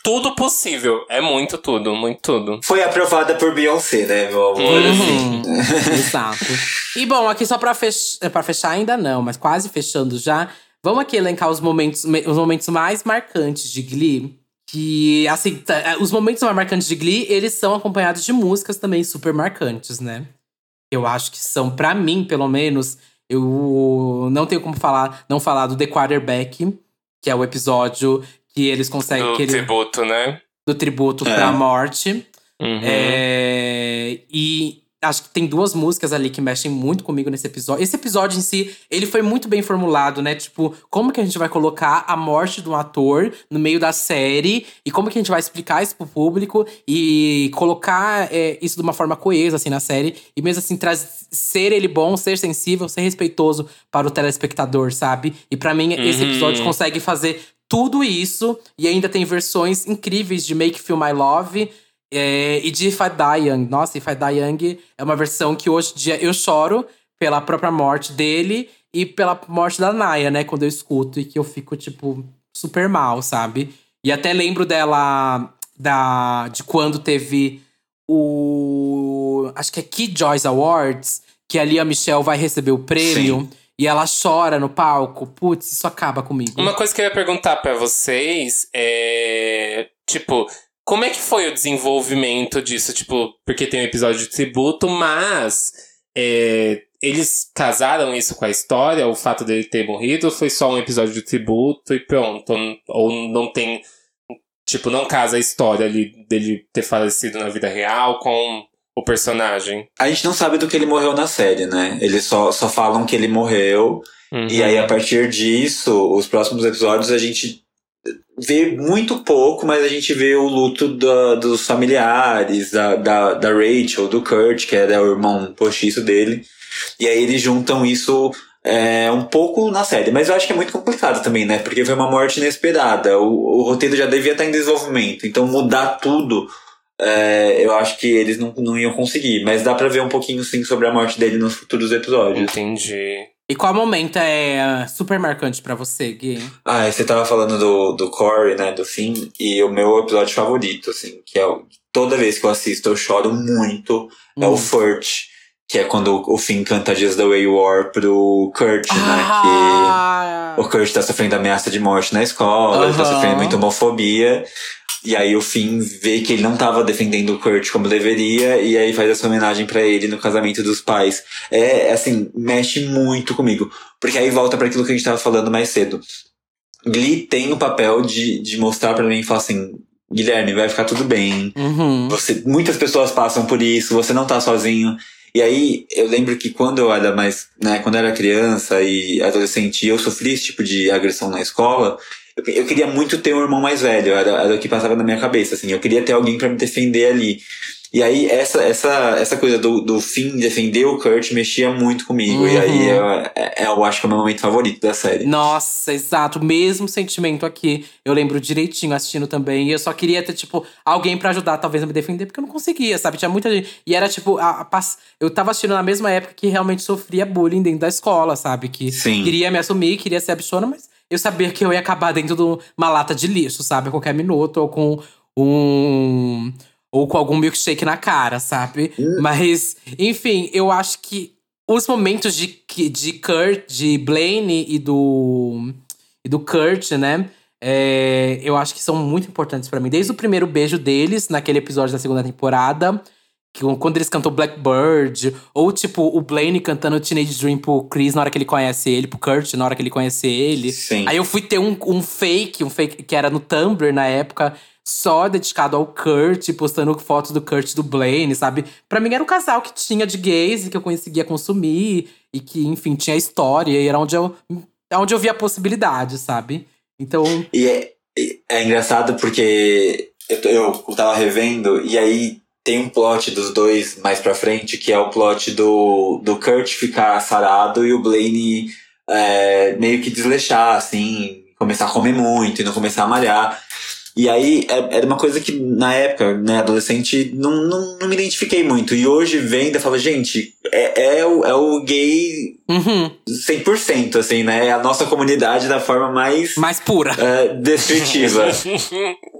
tudo possível. É muito tudo, muito tudo. Foi aprovada por Beyoncé, né, meu amor? Uhum. Assim. Exato. E bom, aqui só pra, fech pra fechar ainda não, mas quase fechando já. Vamos aqui elencar os momentos, me- os momentos mais marcantes de Glee. Que, assim, tá- é, os momentos mais marcantes de Glee, eles são acompanhados de músicas também super marcantes, né? Eu acho que são, pra mim, pelo menos, eu não tenho como falar, não falar do The Quarterback, que é o episódio que eles conseguem. Do que ele- tributo, né? do tributo É. pra morte. Uhum. É, e acho que tem duas músicas ali que mexem muito comigo nesse episódio. Esse episódio em si, ele foi muito bem formulado, né? Tipo, como que a gente vai colocar a morte de um ator no meio da série e como que a gente vai explicar isso pro público e colocar é, isso de uma forma coesa, assim, na série. E mesmo assim, traz, ser ele bom, ser sensível, ser respeitoso para o telespectador, sabe? E pra mim, esse Uhum. episódio consegue fazer tudo isso e ainda tem versões incríveis de Make Feel My Love é, e de If I Die Young. Nossa, If I Die Young é uma versão que hoje em dia eu choro pela própria morte dele e pela morte da Naya, né? Quando eu escuto e que eu fico, tipo, super mal, sabe? E até lembro dela, da, de quando teve o. Acho que é Kid Joyce Awards, que ali a Michelle vai receber o prêmio. E ela chora no palco. Putz, isso acaba comigo. Uma coisa que eu ia perguntar pra vocês é. Tipo, como é que foi o desenvolvimento disso? Tipo, porque tem um episódio de tributo, mas. é, eles casaram isso com a história, o fato dele ter morrido, foi só um episódio de tributo e pronto? Ou não tem. Tipo, não casa a história ali dele ter falecido na vida real com o personagem? A gente não sabe do que ele morreu na série, né? Eles só, só falam que ele morreu. Uhum. E aí, a partir disso, os próximos episódios a gente vê muito pouco, mas a gente vê o luto da- dos familiares, da, da, da Rachel, do Kurt, que era o irmão postiço dele. E aí eles juntam isso é, um pouco na série. Mas eu acho que é muito complicado também, né? Porque foi uma morte inesperada. O, o roteiro já devia estar em desenvolvimento. Então mudar tudo. É, eu acho que eles não, não iam conseguir, mas dá pra ver um pouquinho sim sobre a morte dele nos futuros episódios. Entendi. E qual momento é super marcante pra você, Gui? Ah, você tava falando do, do Corey, né, do Finn, e o meu episódio favorito, assim, que é o, toda vez que eu assisto eu choro muito, é o Hum. Furt, que é quando o Finn canta Just the Way You Are pro Kurt, né, Ah! que o Kurt tá sofrendo ameaça de morte na escola, ele tá sofrendo muita homofobia, e aí o Finn vê que ele não tava defendendo o Kurt como deveria, e aí faz essa homenagem pra ele no casamento dos pais. É, assim, mexe muito comigo. Porque aí volta para aquilo que a gente tava falando mais cedo. Glee tem o papel de, de mostrar pra mim e falar assim, Guilherme, vai ficar tudo bem. Uhum. Você, muitas pessoas passam por isso, você não tá sozinho. E aí, eu lembro que quando eu era mais, né, quando eu era criança e adolescente, e eu sofri esse tipo de agressão na escola, eu, eu queria muito ter um irmão mais velho, era, era o que passava na minha cabeça, assim, eu queria ter alguém pra me defender ali. E aí, essa, essa, essa coisa do, do Finn defender o Kurt mexia muito comigo. E aí, Uhum. eu, é- eu acho que é o meu momento favorito da série. Nossa, exato. Mesmo sentimento aqui. Eu lembro direitinho assistindo também. E eu só queria ter, tipo, alguém pra ajudar, talvez, a me defender, porque eu não conseguia, sabe? Tinha muita gente. E era, tipo, a, a eu tava assistindo na mesma época que realmente sofria bullying dentro da escola, sabe? Que Sim. queria me assumir, queria ser a bichona, mas eu sabia que eu ia acabar dentro de uma lata de lixo, sabe? A qualquer minuto, ou com um. Ou com algum milkshake na cara, sabe? Mas, enfim, eu acho que os momentos de, de Kurt, de Blaine e do, e do Kurt, né? é, eu acho que são muito importantes pra mim. Desde o primeiro beijo deles, naquele episódio da segunda temporada. Que, quando eles cantam Blackbird. Ou, tipo, o Blaine cantando Teenage Dream pro Chris na hora que ele conhece ele. Pro Kurt na hora que ele conhece ele. Sim. Aí eu fui ter um, um fake, um fake que era no Tumblr na época, só dedicado ao Kurt, postando fotos do Kurt do Blaine, sabe? Pra mim era um casal que tinha de gays e que eu conseguia consumir, e que, enfim, tinha história, e era onde eu, onde eu via a possibilidade, sabe? Então, E é, é engraçado porque eu, eu tava revendo e aí tem um plot dos dois mais pra frente, que é o plot do, do Kurt ficar sarado e o Blaine é, meio que desleixar, assim, começar a comer muito e não começar a malhar. E aí é- era uma coisa que na época, né, adolescente, não, não, não me identifiquei muito. E hoje vendo e falo, gente, é, é, o, é o gay uhum, 100%, assim, né? É a nossa comunidade da forma mais mais pura. é, descritiva.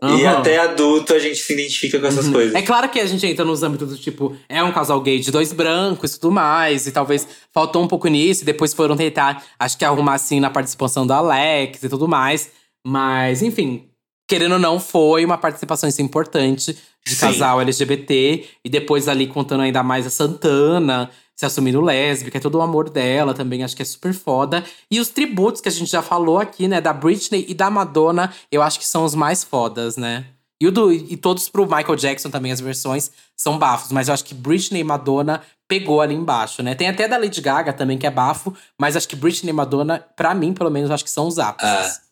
E Uhum. até adulto a gente se identifica com essas coisas. É claro que a gente entra nos âmbitos do tipo, é um casal gay de dois brancos e tudo mais, e talvez faltou um pouco nisso, e depois foram tentar, acho que arrumar assim na participação do Alex e tudo mais. Mas, enfim, querendo ou não, foi uma participação assim, importante de Sim. casal LGBT, e depois ali contando ainda mais a Santana. Se assumindo lésbica, é todo o amor dela também, acho que é super foda. E os tributos que a gente já falou aqui, né, da Britney e da Madonna, eu acho que são os mais fodas, né? E, o do, e todos pro Michael Jackson também, as versões são bafos. Mas eu acho que Britney e Madonna pegou ali embaixo, né? Tem até da Lady Gaga também, que é bafo. Mas acho que Britney e Madonna, pra mim, pelo menos, acho que são os ápices. Ah.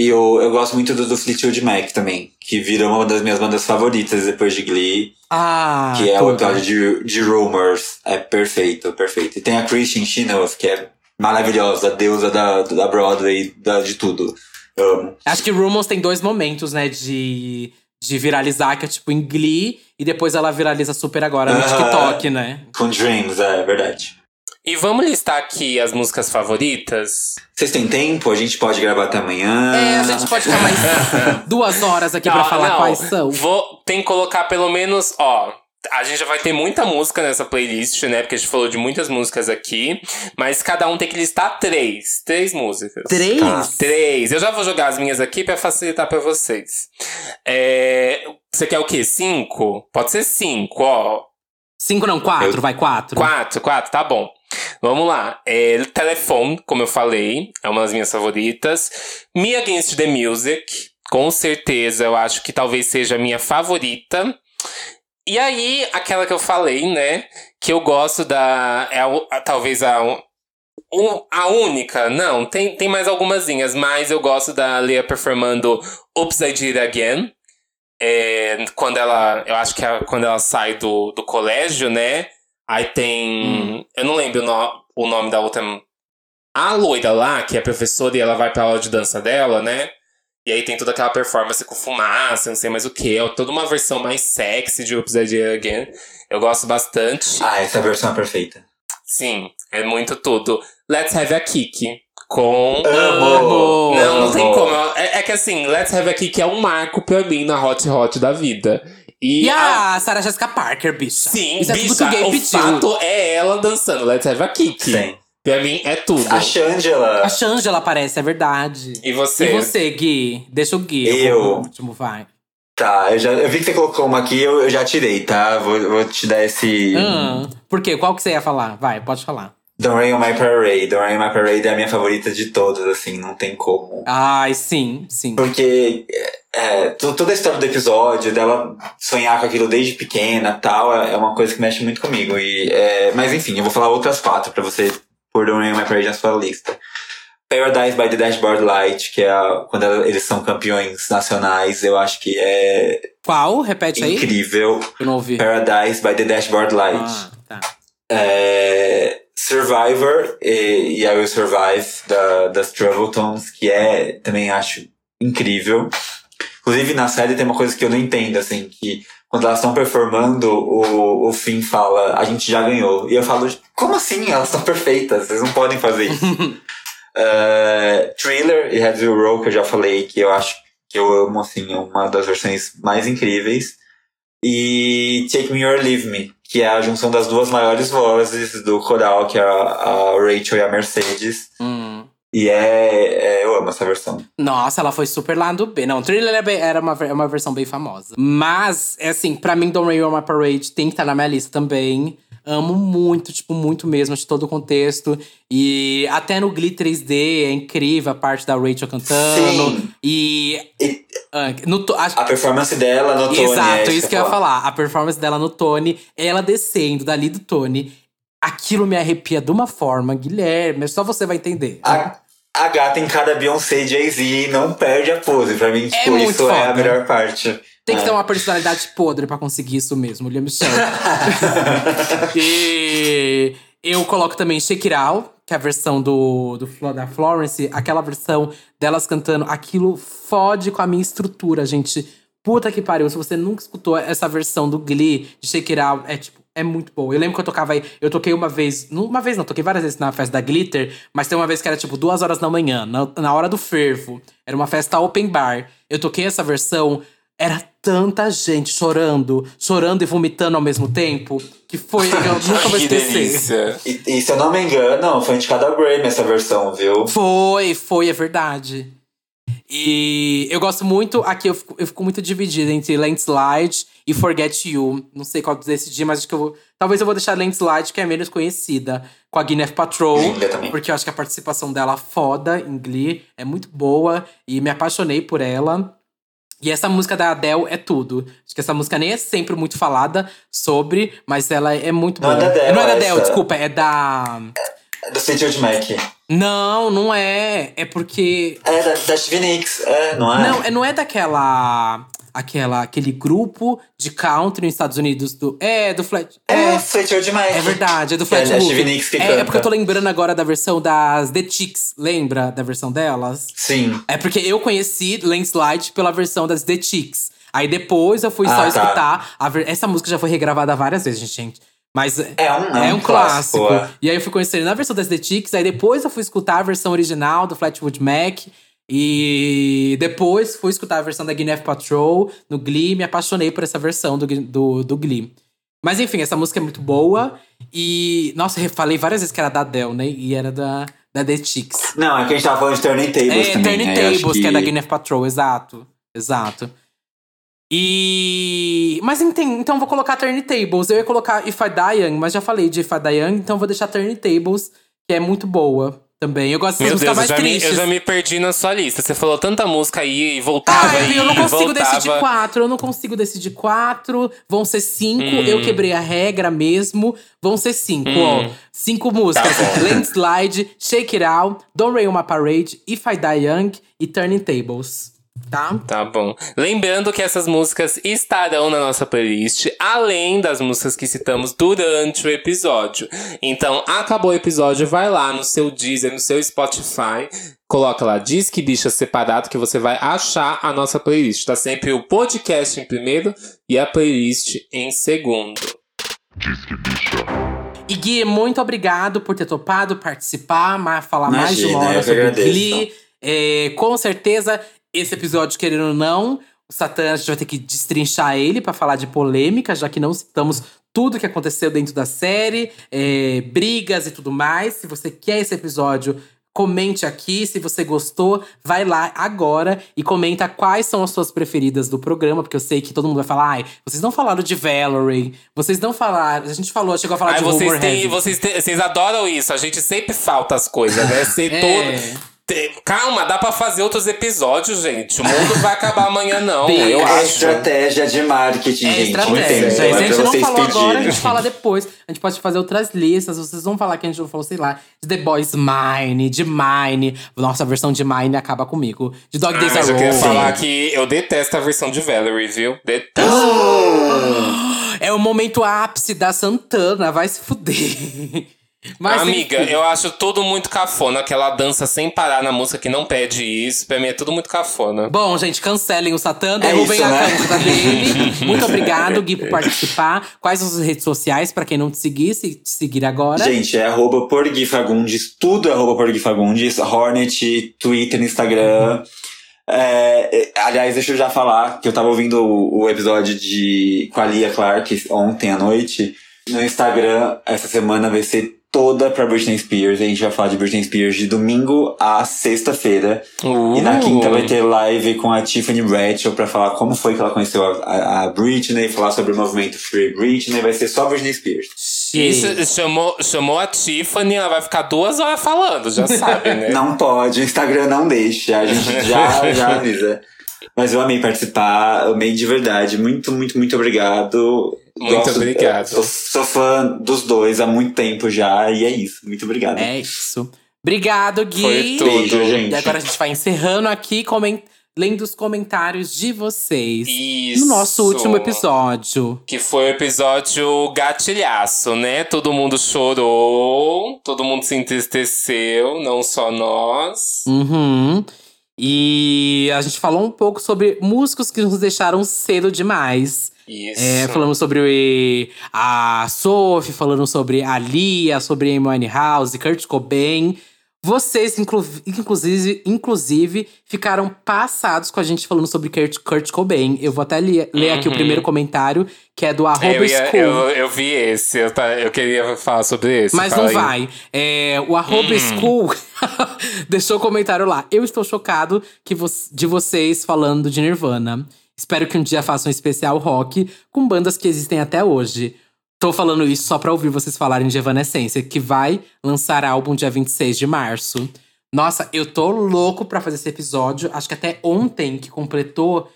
E eu, eu gosto muito do, do Fleetwood Mac também, que virou uma das minhas bandas favoritas depois de Glee, Ah, que é o episódio de, de Rumors. É perfeito, perfeito. E tem a Christian Chenoweth, que é maravilhosa, a deusa da, da Broadway, da, de tudo. Eu amo. Acho que Rumors tem dois momentos, né, de, de viralizar, que é tipo em Glee. E depois ela viraliza super agora no Aham. TikTok, né? Com Dreams, é verdade. E vamos listar aqui as músicas favoritas? Vocês têm tempo? A gente pode gravar até amanhã. É, a gente pode ficar mais duas horas aqui pra Não, falar não, quais são. Vou, tem que colocar pelo menos, ó. A gente já vai ter muita música nessa playlist, né? Porque a gente falou de muitas músicas aqui. Mas cada um tem que listar três. Três músicas. Três? Tá. Três. Eu já vou jogar as minhas aqui pra facilitar pra vocês. É, Você quer o quê? Cinco? Pode ser cinco, ó. Cinco não, quatro, Eu- vai, quatro. Quatro, quatro, tá bom. Vamos lá. É, Telefone, como eu falei, é uma das minhas favoritas. Me Against the Music, com certeza, eu acho que talvez seja a minha favorita. E aí, aquela que eu falei, né? Que eu gosto da. É a, talvez a. um- a única, não, tem, tem mais algumasinhas, mas eu gosto da Leia performando Oops, I Did It Again. É, quando ela. Eu acho que é quando ela sai do, do colégio, né? Aí tem. Eu não lembro o, no- o nome da outra. A loira lá, que é professora e ela vai pra aula de dança dela, né? E aí tem toda aquela performance com fumaça, não sei mais o que. É toda uma versão mais sexy de Oops, I Did It Again. Eu gosto bastante. Ah, essa versão é perfeita. Sim, é muito tudo. Let's Have a Kick. Com. Amo! Não, não tem como. É, é que assim, Let's Have a Kick é um marco pra mim na Hot Hot da vida. E, E a- a Sarah Jessica Parker, bicha. Sim, Isso é bicha, tudo que o gay o pediu. fato é ela dançando Let's Have a Kick. Sim. Pra mim é tudo. A Shangela. A Shangela aparece, é verdade. E você? E você, Gui? Deixa o Gui. Eu. pro último, vai. Tá, eu, já, eu vi que você colocou uma aqui, eu, eu já tirei, tá? Vou, vou te dar esse. Ah, por quê? Qual que você ia falar? Vai, pode falar. Don't Rain on My Parade. Don't Rain on My Parade é a minha favorita de todas, assim, não tem como. Ai, sim, sim. Porque é, to- toda a história do episódio, dela sonhar com aquilo desde pequena tal, é é uma coisa que mexe muito comigo. E, é, mas enfim, eu vou falar outras quatro pra você pôr Don't Rain on My Parade na sua lista. Paradise by the Dashboard Light, que é a- quando eles são campeões nacionais, eu acho que é Qual? Repete aí. incrível. Eu não ouvi. Paradise by the Dashboard Light. Ah, tá. É, Survivor e, e I Will Survive, da, das Troubletones, que é, também acho incrível. Inclusive, na série tem uma coisa que eu não entendo, assim, que quando elas estão performando, o, o Finn fala, a gente já ganhou. E eu falo, como assim? Elas estão perfeitas, vocês não podem fazer isso. É, Thriller e Heads Will Roll, que eu já falei, que eu acho que eu amo, assim, é uma das versões mais incríveis. E Take Me or Leave Me, que é a junção das duas maiores vozes do coral, que é a, Rachel e a Mercedes. Hum. E é, é- Eu amo essa versão. Nossa, ela foi super lá do B. Não, Thriller é bem- era uma, é uma versão bem famosa. Mas, é assim, pra mim, Don't Rain on My Parade tem que estar na minha lista também. Amo muito, tipo, muito mesmo, de todo o contexto. E até no Glee 3D é incrível a parte da Rachel cantando. Sim. E. E ah, no, to- acho- a performance dela no Tony. Exato, é isso que eu ia falar. A performance dela no Tony, ela descendo dali do Tony. Aquilo me arrepia de uma forma, Guilherme, só você vai entender. A, a gata em cada Beyoncé e Jay-Z e não perde a pose. Pra mim, tipo, muito isso é a foda. melhor parte. Tem que É. ter uma personalidade podre pra conseguir isso mesmo, William Michel. e eu coloco também Shake It Out, que é a versão do, do, da Florence. Aquela versão delas cantando. Aquilo fode com a minha estrutura, gente. Puta que pariu. Se você nunca escutou essa versão do Glee de Shake It Out, é tipo. É muito bom. Eu lembro que eu tocava aí. Eu toquei uma vez. Uma vez não, toquei várias vezes na festa da Glitter. Mas tem uma vez que era tipo duas horas da manhã, na, na hora do fervo. Era uma festa open bar. Eu toquei essa versão. Era tanta gente chorando, chorando e vomitando ao mesmo tempo, que foi. Eu nunca vou que esquecer. E, e se eu não me engano, foi indicada ao Grammy essa versão, viu? Foi, foi, é verdade. E eu gosto muito. Aqui eu fico, eu fico muito dividida entre Landslide e Forget You. Não sei qual decidir, mas acho que eu vou. Talvez eu vou deixar Landslide, que é menos conhecida, com a Gwyneth Patrol. Porque eu acho que a participação dela foda em Glee é muito boa. E me apaixonei por ela. E essa música da Adele é tudo. Acho que essa música nem é sempre muito falada sobre, mas ela é muito Não é boa. da Adele, não é da Adele, essa. desculpa, é da. É Do Fleetwood Mac. Não, não é. É porque. É da, da Nicks, é, não é? Não, é- não é daquela. Aquela, aquele grupo de country nos Estados Unidos do. É, do Flat. É, É, Fleetwood Mac. é verdade, é do é Flat da Stevie Nicks que é, é porque eu tô lembrando agora da versão das The Chicks. Lembra da versão delas? Sim. É porque eu conheci Landslide pela versão das The Chicks. Aí depois eu fui Ah, só tá. escutar. ver- Essa música já foi regravada várias vezes, gente. Mas É um, é um clássico. é. E aí eu fui conhecer na versão das The Chicks, aí depois eu fui escutar a versão original do Flatwood Mac. E depois fui escutar a versão da Gwyneth Patrol no Glee, me apaixonei por essa versão do, do, do Glee. Mas enfim, essa música é muito boa. E, nossa, eu falei várias vezes que era da Adele, né? E era da, da The Chicks. Não, é que a gente tava falando de Turning Tables É, também. Turning né? Tables, que... é da Gwyneth Patrol, exato. Exato. E. Mas enten- então vou colocar Turning Tables. Eu ia colocar If I Die Young, mas já falei de If I Die Young, então vou deixar Turning Tables, que é muito boa também. Eu gosto Meu dessas Deus, músicas eu mais me, tristes. eu já me perdi na sua lista. Você falou tanta música aí e voltava aí, eu não consigo voltava. decidir quatro. Eu não consigo decidir quatro. Vão ser cinco. Hum. Eu quebrei a regra mesmo. Vão ser cinco, Hum. ó. Cinco músicas. Tá. Landslide, Shake It Out, Don't Rain My Parade, If I Die Young e Turning Tables. Tá? Tá bom. Lembrando que essas músicas estarão na nossa playlist, além das músicas que citamos durante o episódio. Então, acabou o episódio, vai lá no seu Deezer, no seu Spotify, coloca lá Disque Bicha separado que você vai achar a nossa playlist. Tá sempre o podcast em primeiro e a playlist em segundo. Diz que bicha. E Gui, muito obrigado por ter topado participar, falar mais de uma Imagina, hora sobre agradeço. Glee. É, com certeza, esse episódio, querendo ou não, o Satã, a gente vai ter que destrinchar ele pra falar de polêmica, já que não citamos tudo que aconteceu dentro da série, é, brigas e tudo mais. Se você quer esse episódio, comente aqui. Se você gostou, vai lá agora e comenta quais são as suas preferidas do programa, porque eu sei que todo mundo vai falar, ai, vocês não falaram de Valerie, vocês não falaram. A gente falou, chegou a falar Aí de vocês, têm, vocês, têm- vocês adoram isso, a gente sempre falta as coisas, né? Ser É. todo, Calma, dá pra fazer outros episódios, gente. O mundo vai acabar amanhã, não. Bem, eu É acho. estratégia de marketing, É gente. estratégia. entendeu? Se É a gente não falou agora, a pedirem. gente fala depois. A gente pode fazer outras listas. Vocês vão falar que a gente não falou, sei lá, de The Boys Mine, de Mine. Nossa, a versão de Mine acaba comigo. De Dog Ah, Days mas Are eu queria Over. falar que eu detesto a versão de Valerie, viu? Detesto. É o momento ápice da Santana, vai se fuder. Mas, Amiga, enfim. eu acho tudo muito cafona. Aquela dança sem parar na música que não pede isso. Pra mim é tudo muito cafona. Bom, gente, cancelem o Satã, É derrubem isso, a né? conta dele. Muito obrigado, Gui, por participar. Quais as redes sociais, pra quem não te seguir, se te seguir agora? Gente, é arroba por Gui Fagundes, tudo é arroba por Gui Fagundes, Hornet, Twitter, Instagram. É, é, aliás, deixa eu já falar que eu tava ouvindo o, o episódio de com a Lia Clark ontem à noite. No Instagram, essa semana vai ser toda pra Britney Spears. A gente vai falar de Britney Spears de domingo a sexta-feira. E na Uh. quinta vai ter live com a Tiffany Bradshaw pra falar como foi que ela conheceu a, a, a Britney, falar sobre o movimento Free Britney. Vai ser só Britney Spears. Isso, chamou, chamou a Tiffany, ela vai ficar duas horas falando, já sabe, né? Não pode, o Instagram não deixa, a gente já, já avisa. Mas eu amei participar, amei de verdade. Muito, muito, muito obrigado. Muito obrigado. Sou, sou fã dos dois há muito tempo já, e é isso. Muito obrigado. É isso. Obrigado, Gui. Foi tudo. Beijo, gente. E agora a gente vai encerrando aqui, lendo os comentários de vocês. Isso. No nosso último episódio. Que foi o episódio gatilhaço, né? Todo mundo chorou, todo mundo se entristeceu, não só nós. Uhum. E a gente falou um pouco sobre músicos que nos deixaram cedo demais. Isso. É, falando sobre a Sophie, falando sobre a Lia, sobre Amy Winehouse, Kurt Cobain. Vocês, inclu inclusive, inclusive, ficaram passados com a gente falando sobre Kurt, Kurt Cobain. Eu vou até ler aqui o Uhum. primeiro comentário, que é do arroba eu, ia- eu, eu vi esse, eu, tá, eu queria falar sobre esse. Mas não aí. vai. É, o arroba school deixou o comentário lá. Eu estou chocado que vo de vocês falando de Nirvana. Espero que um dia façam um especial rock com bandas que existem até hoje. Tô falando isso só pra ouvir vocês falarem de Evanescence, que vai lançar álbum dia 26 de março. Nossa, eu tô louco pra fazer esse episódio. Acho que até ontem que completou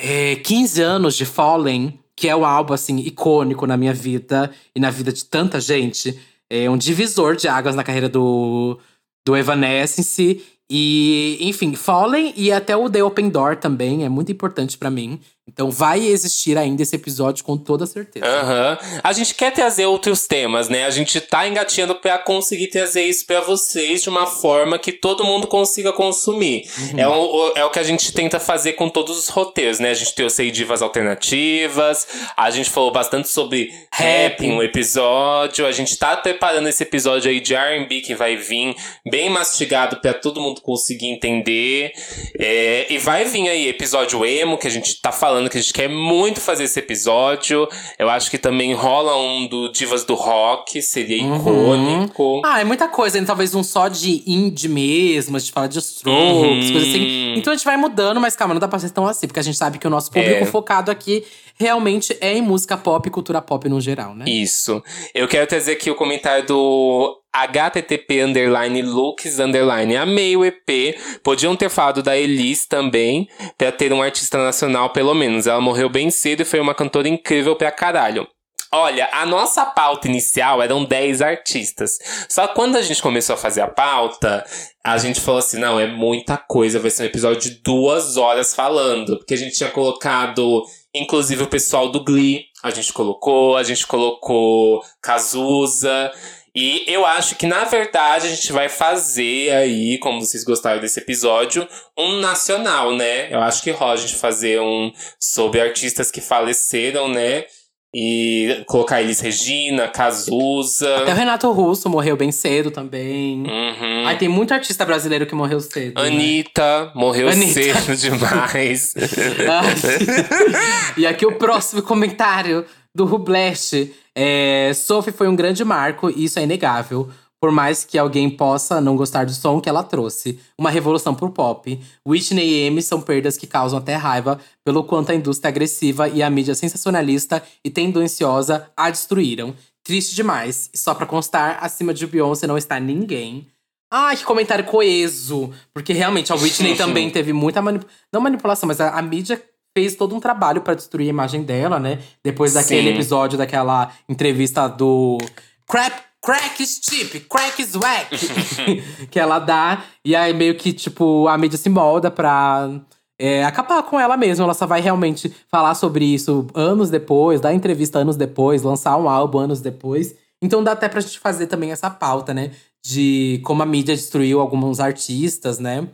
é, 15 anos de Fallen, que é um álbum assim icônico na minha vida e na vida de tanta gente. É um divisor de águas na carreira do, do Evanescence. E, enfim, Fallen e até o The Open Door também é muito importante pra mim. Então vai existir ainda esse episódio com toda certeza. Aham. A gente quer trazer outros temas, né? A gente tá engatinhando pra conseguir trazer isso pra vocês de uma forma que todo mundo consiga consumir. Uhum. É, o, é o que a gente tenta fazer com todos os roteiros, né? A gente trouxe divas alternativas, a gente falou bastante sobre rap em um episódio, a gente tá preparando esse episódio aí de R&B que vai vir bem mastigado pra todo mundo conseguir entender. É, e vai vir aí episódio emo, que a gente tá falando que a gente quer muito fazer esse episódio. Eu acho que também rola um do Divas do Rock, seria Uhum. icônico. Ah, é muita coisa, hein? Talvez um só de indie mesmo, a gente fala de strokes, Uhum. coisas assim. Então a gente vai mudando, mas calma, não dá pra ser tão assim, porque a gente sabe que o nosso público É. focado aqui realmente é em música pop e cultura pop no geral, né? Isso. Eu quero trazer aqui o comentário do HTTP underline looks underline. Amei o EP. Podiam ter falado da Elis também, pra ter um artista nacional pelo menos. Ela morreu bem cedo e foi uma cantora incrível pra caralho. Olha, a nossa pauta inicial eram 10 artistas. Só que quando a gente começou a fazer a pauta, a gente falou assim: não, é muita coisa, vai ser um episódio de duas horas falando. Porque a gente tinha colocado, inclusive, o pessoal do Glee, a gente colocou, a gente colocou Cazuza. E eu acho que, na verdade, a gente vai fazer aí, como vocês gostaram desse episódio, um nacional, né? Eu acho que rola a gente fazer um sobre artistas que faleceram, né? E colocar eles Regina, Cazuza. Até o Renato Russo morreu bem cedo também. Uhum. Ai, tem muito artista brasileiro que morreu cedo. né? Anitta morreu Anitta. cedo demais. Ai. e aqui o próximo comentário do Rublest. É, Sophie foi um grande marco, e isso é inegável. Por mais que alguém possa não gostar do som que ela trouxe. Uma revolução pro pop. Whitney e Amy são perdas que causam até raiva pelo quanto a indústria agressiva e a mídia sensacionalista e tendenciosa a destruíram. Triste demais. E só pra constar, acima de Beyoncé não está ninguém. Ai, que comentário coeso. Porque realmente a Whitney também teve muita manipulação. Não manipulação, mas a, a mídia fez todo um trabalho pra destruir a imagem dela, né? Depois daquele Sim. episódio daquela entrevista do Crap. Crack cheap, crack is whack. que ela dá. E aí meio que, tipo, a mídia se molda pra é, acabar com ela mesma. Ela só vai realmente falar sobre isso anos depois, dar entrevista anos depois, lançar um álbum anos depois. Então dá até pra gente fazer também essa pauta, né? De como a mídia destruiu alguns artistas, né?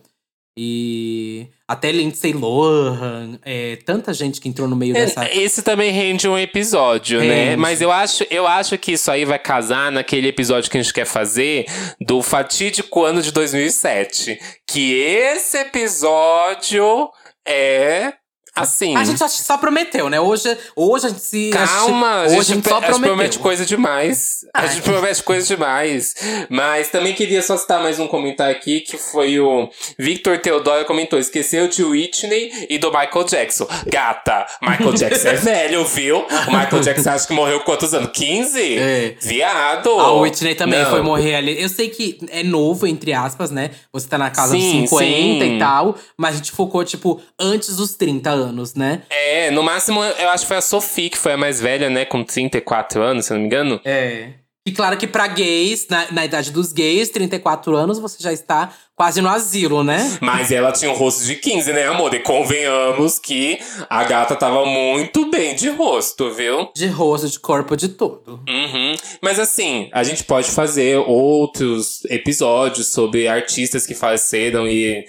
E até Lindsay Lohan, é, tanta gente que entrou no meio dessa. Esse também rende um episódio, né? Rende. Mas eu acho, eu acho que isso aí vai casar naquele episódio que a gente quer fazer do fatídico ano de 2007. Que esse episódio é assim. A gente só prometeu, né? Hoje, hoje a gente se. Calma, a gente, a hoje a gente só a gente prometeu. promete coisa demais. A Ai. gente promete coisa demais. Mas também queria só citar mais um comentário aqui, que foi o Victor Teodoro comentou: esqueceu de Whitney e do Michael Jackson. Gata, Michael Jackson é velho, viu? O Michael Jackson acho que morreu quantos anos? 15? É. Viado! A Whitney também Não. foi morrer ali. Eu sei que é novo, entre aspas, né? Você tá na casa Sim, dos 50 sim. e tal. Mas a gente focou, tipo, antes dos 30 anos, né? É, no máximo eu acho que foi a Sophie, que foi a mais velha, né? Com 34 anos, se não me engano. É. E claro que pra gays, na, na idade dos gays, 34 anos, você já está quase no asilo, né? Mas ela tinha um rosto de 15, né, amor? E convenhamos que a gata tava muito bem de rosto, viu? De rosto, de corpo, de tudo. Uhum. Mas assim, a gente pode fazer outros episódios sobre artistas que faleceram e,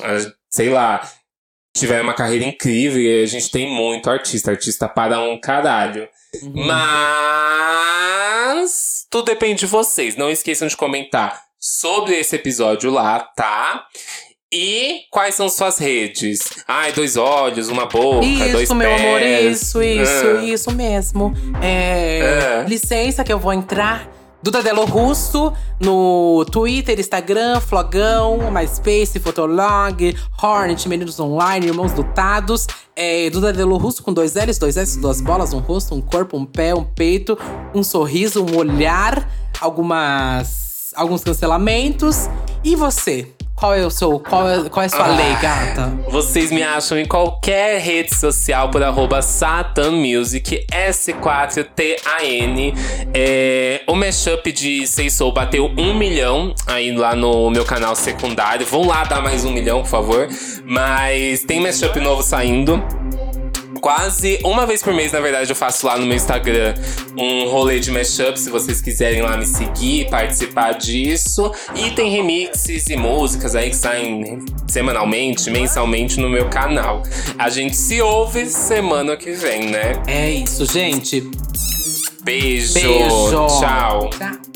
ah, sei lá, tiveram uma carreira incrível. E a gente tem muito artista, artista para um caralho. Mas tudo depende de vocês. Não esqueçam de comentar sobre esse episódio lá, tá? E quais são suas redes? Ai, dois olhos, uma boca, dois Isso, meu pés. amor, isso, isso, Ah. isso mesmo. É, Ah. Licença que eu vou entrar. Duda Delo Russo no Twitter, Instagram, Flogão, MySpace, Fotolog, Hornet, Meninos Online, Irmãos Dutados. É, Duda Delo Russo com dois L's, dois S, duas bolas, um rosto, um corpo, um pé, um peito, um sorriso, um olhar, algumas, alguns cancelamentos. E você? Qual é o seu. Qual é, qual é a sua Ah. lei, gata? Vocês me acham em qualquer rede social por arroba Satan Music, S4TAN. É, o mashup de Sei Soul bateu um milhão aí lá no meu canal secundário. Vão lá dar mais um milhão, por favor. Mas tem mashup novo saindo. Quase uma vez por mês, na verdade, eu faço lá no meu Instagram um rolê de mashup. Se vocês quiserem lá me seguir, participar disso. E tem remixes e músicas aí que saem semanalmente, mensalmente no meu canal. A gente se ouve semana que vem, né? É isso, gente. Beijo. Beijo. Tchau. Tchau.